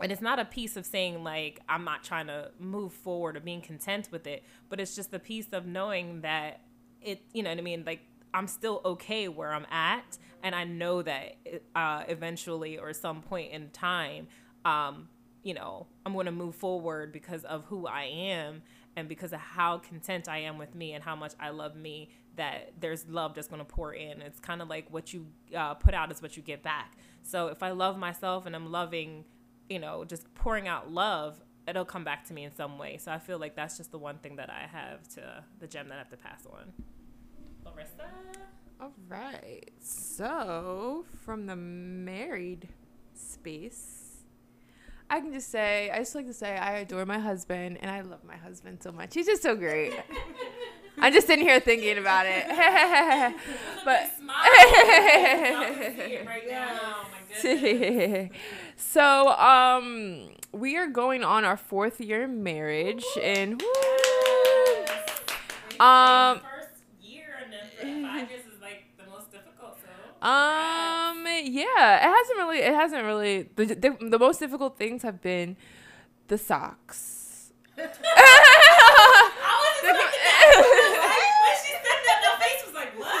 and it's not a piece of saying like i'm not trying to move forward or being content with it but it's just the piece of knowing that it you know what i mean? Like i'm still okay where i'm at and i know that uh, eventually or some point in time um, you know i'm going to move forward because of who i am and because of how content i am with me and how much i love me that there's love that's going to pour in. It's kind of like what you uh, put out is what you get back. So if i love myself and i'm loving you know, just pouring out love, it'll come back to me in some way. So I feel like that's just the one thing that I have to the gem that I have to pass on. Lorisa. All right. So, from the married space, I can just say, I just like to say, I adore my husband and I love my husband so much. He's just so great. I'm just sitting here thinking about it. but right. Oh my goodness. so, um, we are going on our fourth year marriage, and woo, Um, first year and then five years is like the most difficult. So. Um. Yeah. It hasn't really. It hasn't really. The the, the most difficult things have been the socks. I was when she said that, my face was like, what?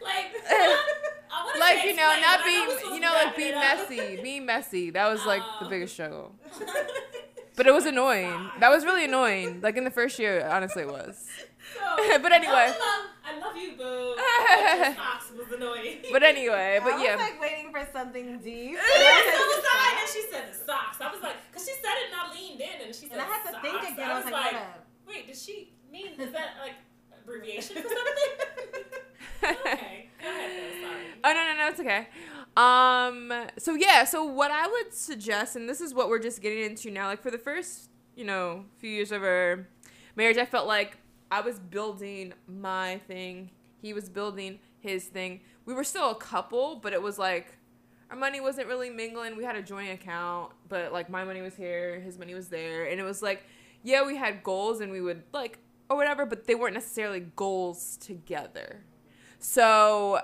Like, I wanna like say you know, not but I being you know, like wrap being messy, being messy. That was like the biggest struggle. But it was annoying. That was really annoying. Like in the first year, honestly, it was. So, But anyway. I love, I love you, boo. But socks was annoying. But anyway, but yeah. I was like waiting for something deep. so was I, and she said the socks. I was like, because she said it and I leaned in and she said And I had to socks. think again. I I was was like, like, wait, did she mean, is that like abbreviation for something? okay, go ahead, though, sorry. Oh no no no it's okay. Um so yeah, so what I would suggest and this is what we're just getting into now like for the first, you know, few years of our marriage I felt like I was building my thing, he was building his thing. We were still a couple, but it was like our money wasn't really mingling. We had a joint account, but like my money was here, his money was there, and it was like yeah, we had goals and we would like or whatever, but they weren't necessarily goals together. So,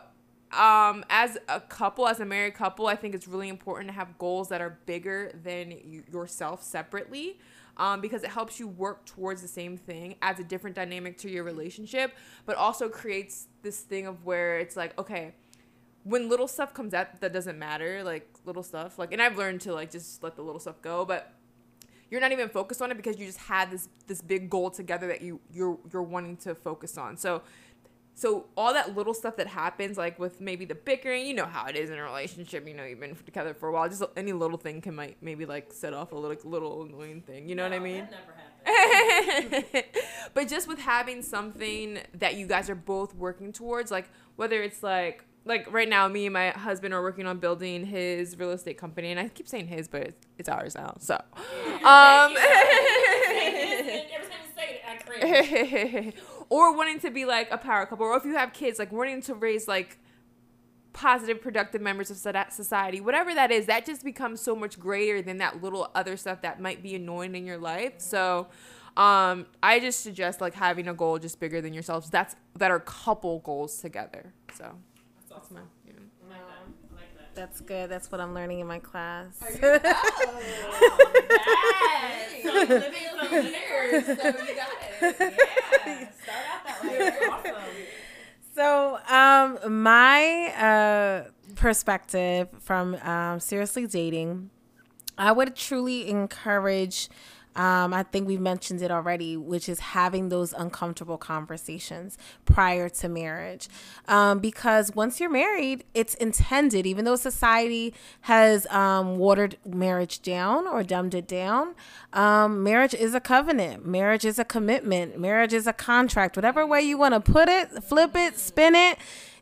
um, as a couple, as a married couple, I think it's really important to have goals that are bigger than you, yourself separately. Um, because it helps you work towards the same thing, adds a different dynamic to your relationship, but also creates this thing of where it's like, okay, when little stuff comes up that doesn't matter, like little stuff, like, and I've learned to like just let the little stuff go, but you're not even focused on it because you just had this this big goal together that you you're you're wanting to focus on. So so all that little stuff that happens like with maybe the bickering, you know how it is in a relationship, you know, you've been together for a while. Just any little thing can might maybe like set off a little little annoying thing. You know what I mean? That never happened. but just with having something that you guys are both working towards, like whether it's like like right now, me and my husband are working on building his real estate company, and I keep saying his, but it's, it's ours now. So, um, Or wanting to be like a power couple, or if you have kids, like wanting to raise like positive, productive members of society, whatever that is, that just becomes so much greater than that little other stuff that might be annoying in your life. So, um, I just suggest like having a goal just bigger than yourselves. That's that are couple goals together. So that's my. Yeah. I like that. That's good. That's what I'm learning in my class. Yes. So living some years, so you got it. Yeah. Start out that way. Awesome. So, um, my uh, perspective from um, seriously dating, I would truly encourage. Um, I think we've mentioned it already, which is having those uncomfortable conversations prior to marriage. Um, because once you're married, it's intended, even though society has um, watered marriage down or dumbed it down, um, marriage is a covenant, marriage is a commitment, marriage is a contract, whatever way you want to put it, flip it, spin it.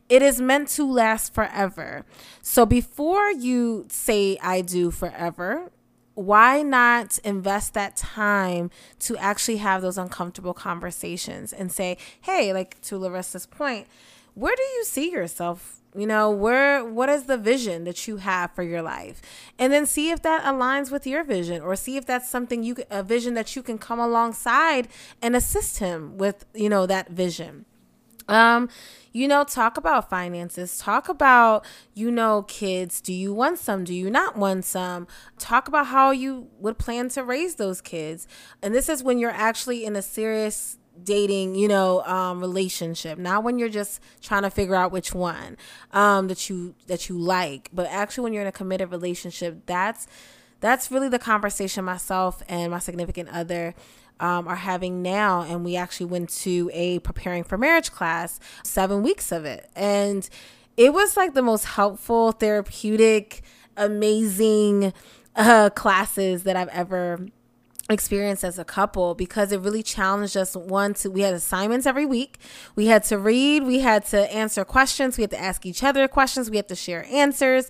It is meant to last forever. So before you say I do forever, why not invest that time to actually have those uncomfortable conversations and say, hey, like to Lorisa's point, where do you see yourself? You know, where what is the vision that you have for your life? And then see if that aligns with your vision or see if that's something you a vision that you can come alongside and assist him with, you know, that vision. Um, you know, talk about finances, talk about, you know, kids. Do you want some? Do you not want some? Talk about how you would plan to raise those kids. And this is when you're actually in a serious dating, you know, um, relationship. Not when you're just trying to figure out which one um, that you that you like, but actually when you're in a committed relationship, that's that's really the conversation myself and my significant other um, are having now. And we actually went to a preparing for marriage class, seven weeks of it. And it was like the most helpful, therapeutic, amazing uh, classes that I've ever experience as a couple because it really challenged us one to we had assignments every week we had to read we had to answer questions we had to ask each other questions we had to share answers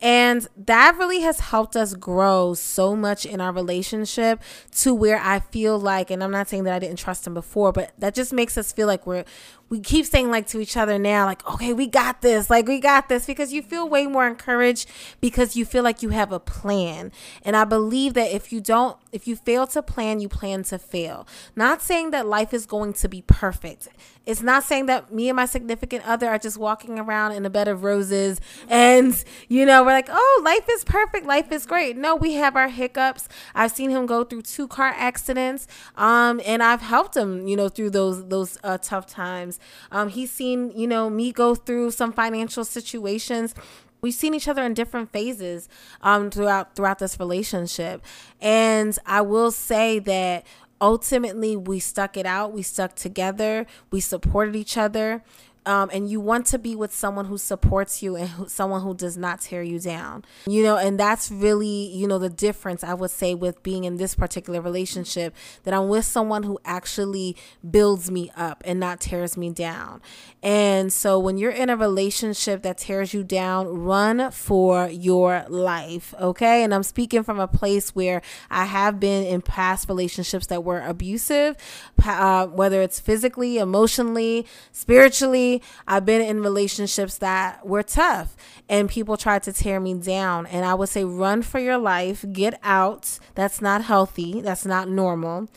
and that really has helped us grow so much in our relationship to where I feel like, and I'm not saying that I didn't trust him before, but that just makes us feel like we're we keep saying like to each other now like okay we got this like we got this because you feel way more encouraged because you feel like you have a plan. And i believe that if you don't if you fail to plan you plan to fail. Not saying that life is going to be perfect. It's not saying that me and my significant other are just walking around in a bed of roses and you know we're like oh life is perfect life is great. No we have our hiccups. I've seen him go through two car accidents um and i've helped him you know through those those uh, tough times um, he's seen, you know, me go through some financial situations. We've seen each other in different phases um, throughout throughout this relationship. And i will say that ultimately we stuck it out. We stuck together. We supported each other um, and you want to be with someone who supports you and who, someone who does not tear you down. You know and that's really you know the difference i would say with being in this particular relationship that i'm with someone who actually builds me up and not tears me down. And so when you're in a relationship that tears you down run for your life okay? And i'm speaking from a place where i have been in past relationships that were abusive uh, whether it's physically emotionally spiritually I've been in relationships that were tough and people tried to tear me down. And I would say, run for your life, get out. That's not healthy, that's not normal.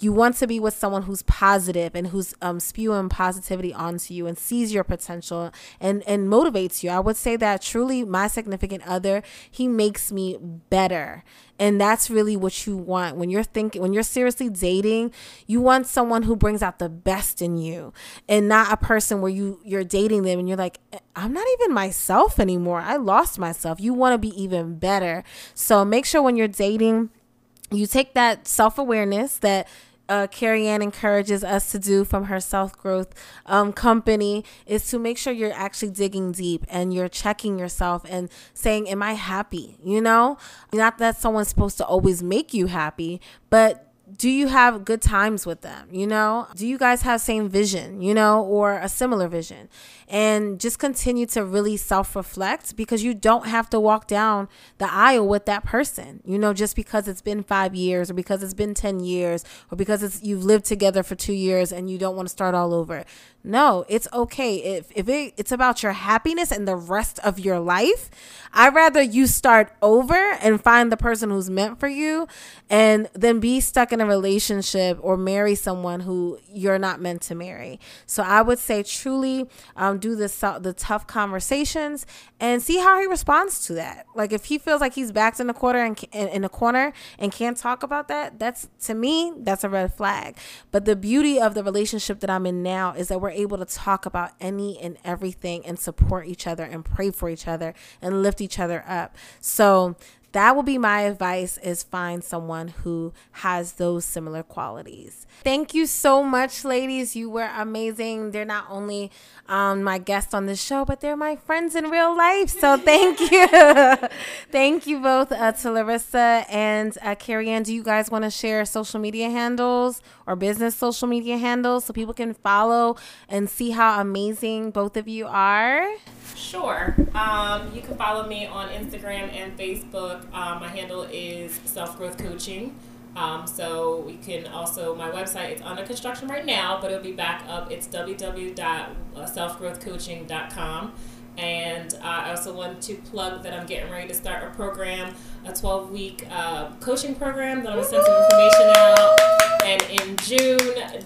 You want to be with someone who's positive and who's um, spewing positivity onto you and sees your potential and, and motivates you. I would say that truly, my significant other, he makes me better. And that's really what you want. When you're thinking when you're seriously dating you want someone who brings out the best in you and not a person where you you're dating them and you're like i'm not even myself anymore. I lost myself. You want to be even better. So make sure when you're dating you take that self-awareness that uh, Kerri-Ann encourages us to do from her self growth um, company is to make sure you're actually digging deep and you're checking yourself and saying, Am I happy? You know, not that someone's supposed to always make you happy, but do you have good times with them you know? Do you guys have same vision you know or a similar vision? And just continue to really self-reflect because you don't have to walk down the aisle with that person you know just because it's been five years or because it's been 10 years or because it's you've lived together for two years and you don't want to start all over no it's okay if, if it, it's about your happiness and the rest of your life i'd rather you start over and find the person who's meant for you and then be stuck in a relationship or marry someone who you're not meant to marry so i would say truly um, do the the tough conversations and see how he responds to that. Like if he feels like he's backed in the corner and in a corner and can't talk about that, that's to me that's a red flag. But the beauty of the relationship that I'm in now is that we're able to talk about any and everything and support each other and pray for each other and lift each other up. So that will be my advice is find someone who has those similar qualities. Thank you so much ladies. You were amazing. They're not only um, my guests on the show but they're my friends in real life. So thank you. Thank you both uh, to lorisa and uh, kerri-ann. Do you guys want to share social media handles or business social media handles so people can follow and see how amazing both of you are? Sure. Um, you can follow me on Instagram and Facebook. Um, my handle is Self Growth Coaching. Um, so we can also my website is under construction right now, but it'll be back up. It's www.selfgrowthcoaching.com. And uh, I also want to plug that I'm getting ready to start a program, a 12 week uh, coaching program that I'm gonna send some information out. And in June,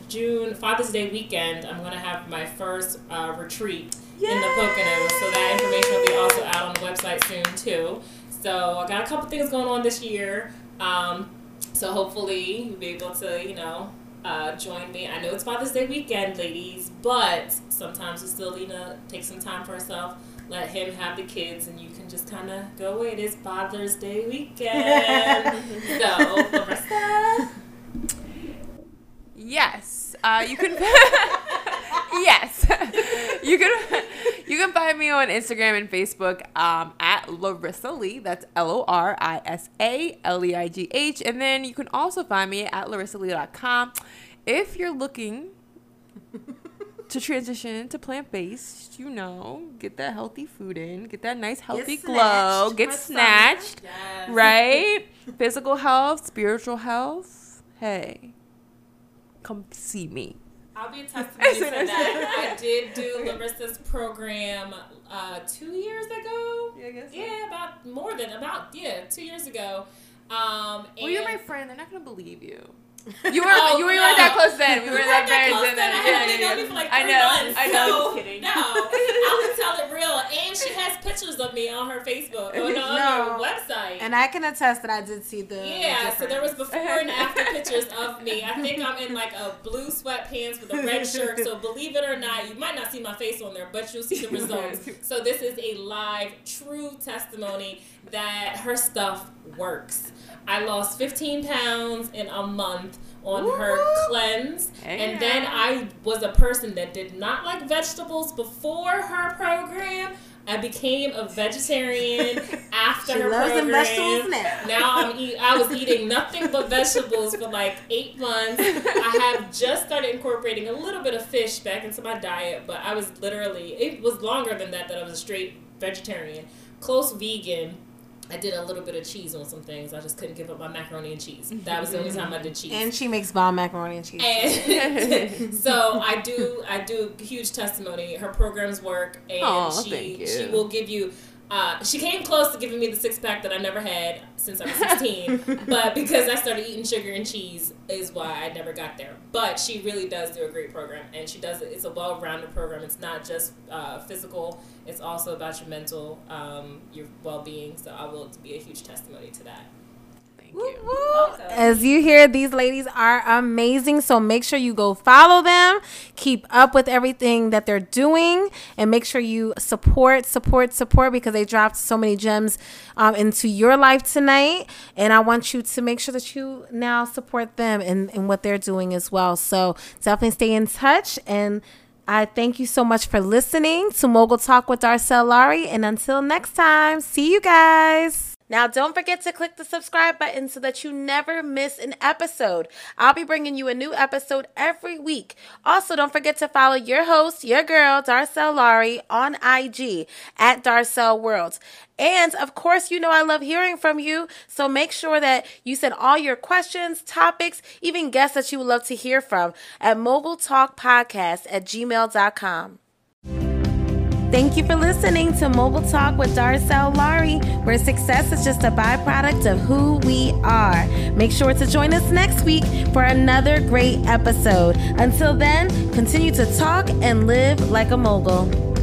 June Father's Day weekend, I'm gonna have my first uh, retreat Yay! in the Poconos. So that information will be also out on the website soon too. So I got a couple things going on this year. Um, so hopefully you'll be able to, you know, uh, join me. I know it's Father's Day weekend, ladies, but sometimes you still need to take some time for yourself. Let him have the kids, and you can just kind of go away. It is Father's Day weekend. so, Lorisa. Yes, uh, you can. yes, you can You can find me on Instagram and Facebook um, at Lorisa Leigh. That's L O R I S A L E I G H. And then you can also find me at lorisaleigh.com. If you're looking to transition to plant based, you know, get that healthy food in, get that nice healthy glow, get for summer. snatched, right? Physical health, spiritual health. Hey, come see me. I'll be a testimony to that. I did do Lorisa's program uh, two years ago. Yeah, I guess so. Yeah, about more than about yeah, two years ago. Um, Well, you're my friend. They're not gonna believe you. You were Oh, you were no. that close then. We were We that weren't very close then. then. I Yeah, had only yeah, known yeah. for like I three know. months. I know. So, I'm kidding. No, I would tell it real. And she has pictures of me on her Facebook, or no, on her website. And I can attest that I did see the Yeah, so there was before and after pictures of me. I think I'm in like a blue sweatpants with a red shirt. So believe it or not, you might not see my face on there, but you'll see the results. So this is a live, true testimony that her stuff works. I lost 15 pounds in a month on her Woo! cleanse. And then I was a person that did not like vegetables before her program. I became a vegetarian after She her loves program. vegetables now. Now I'm eat, I was eating nothing but vegetables for like eight months. I have just started incorporating a little bit of fish back into my diet, but I was literally it was longer than that that I was a straight vegetarian, close vegan. I did a little bit of cheese on some things. I just couldn't give up my macaroni and cheese. That was the only time I did cheese. And she makes bomb macaroni and cheese. And so I do I do huge testimony. Her programs work and Aw, she she will give you uh, she came close to giving me the six pack that I never had since I was 16, but because I started eating sugar and cheese is why I never got there. But she really does do a great program, and she does it. It's a well-rounded program. It's not just uh, physical; it's also about your mental, um, your well-being. So I will be a huge testimony to that. Thank you. woo. As you hear, these ladies are amazing. So make sure you go follow them, keep up with everything that they're doing, and make sure you support, support, support because they dropped so many gems um, into your life tonight. And I want you to make sure that you now support them and, in what they're doing as well. So definitely stay in touch. And I thank you so much for listening to Mogul Talk with Darcel Lari. And until next time, see you guys. Now, don't forget to click the subscribe button so that you never miss an episode. I'll be bringing you a new episode every week. Also, don't forget to follow your host, your girl, Darcel Lari, on IG at Darcel World. And of course, you know I love hearing from you. So make sure that you send all your questions, topics, even guests that you would love to hear from at Mogul Talk Podcast at gmail.com. Thank you for listening to Mogul Talk with Darcel Lari, where success is just a byproduct of who we are. Make sure to join us next week for another great episode. Until then, continue to talk and live like a mogul.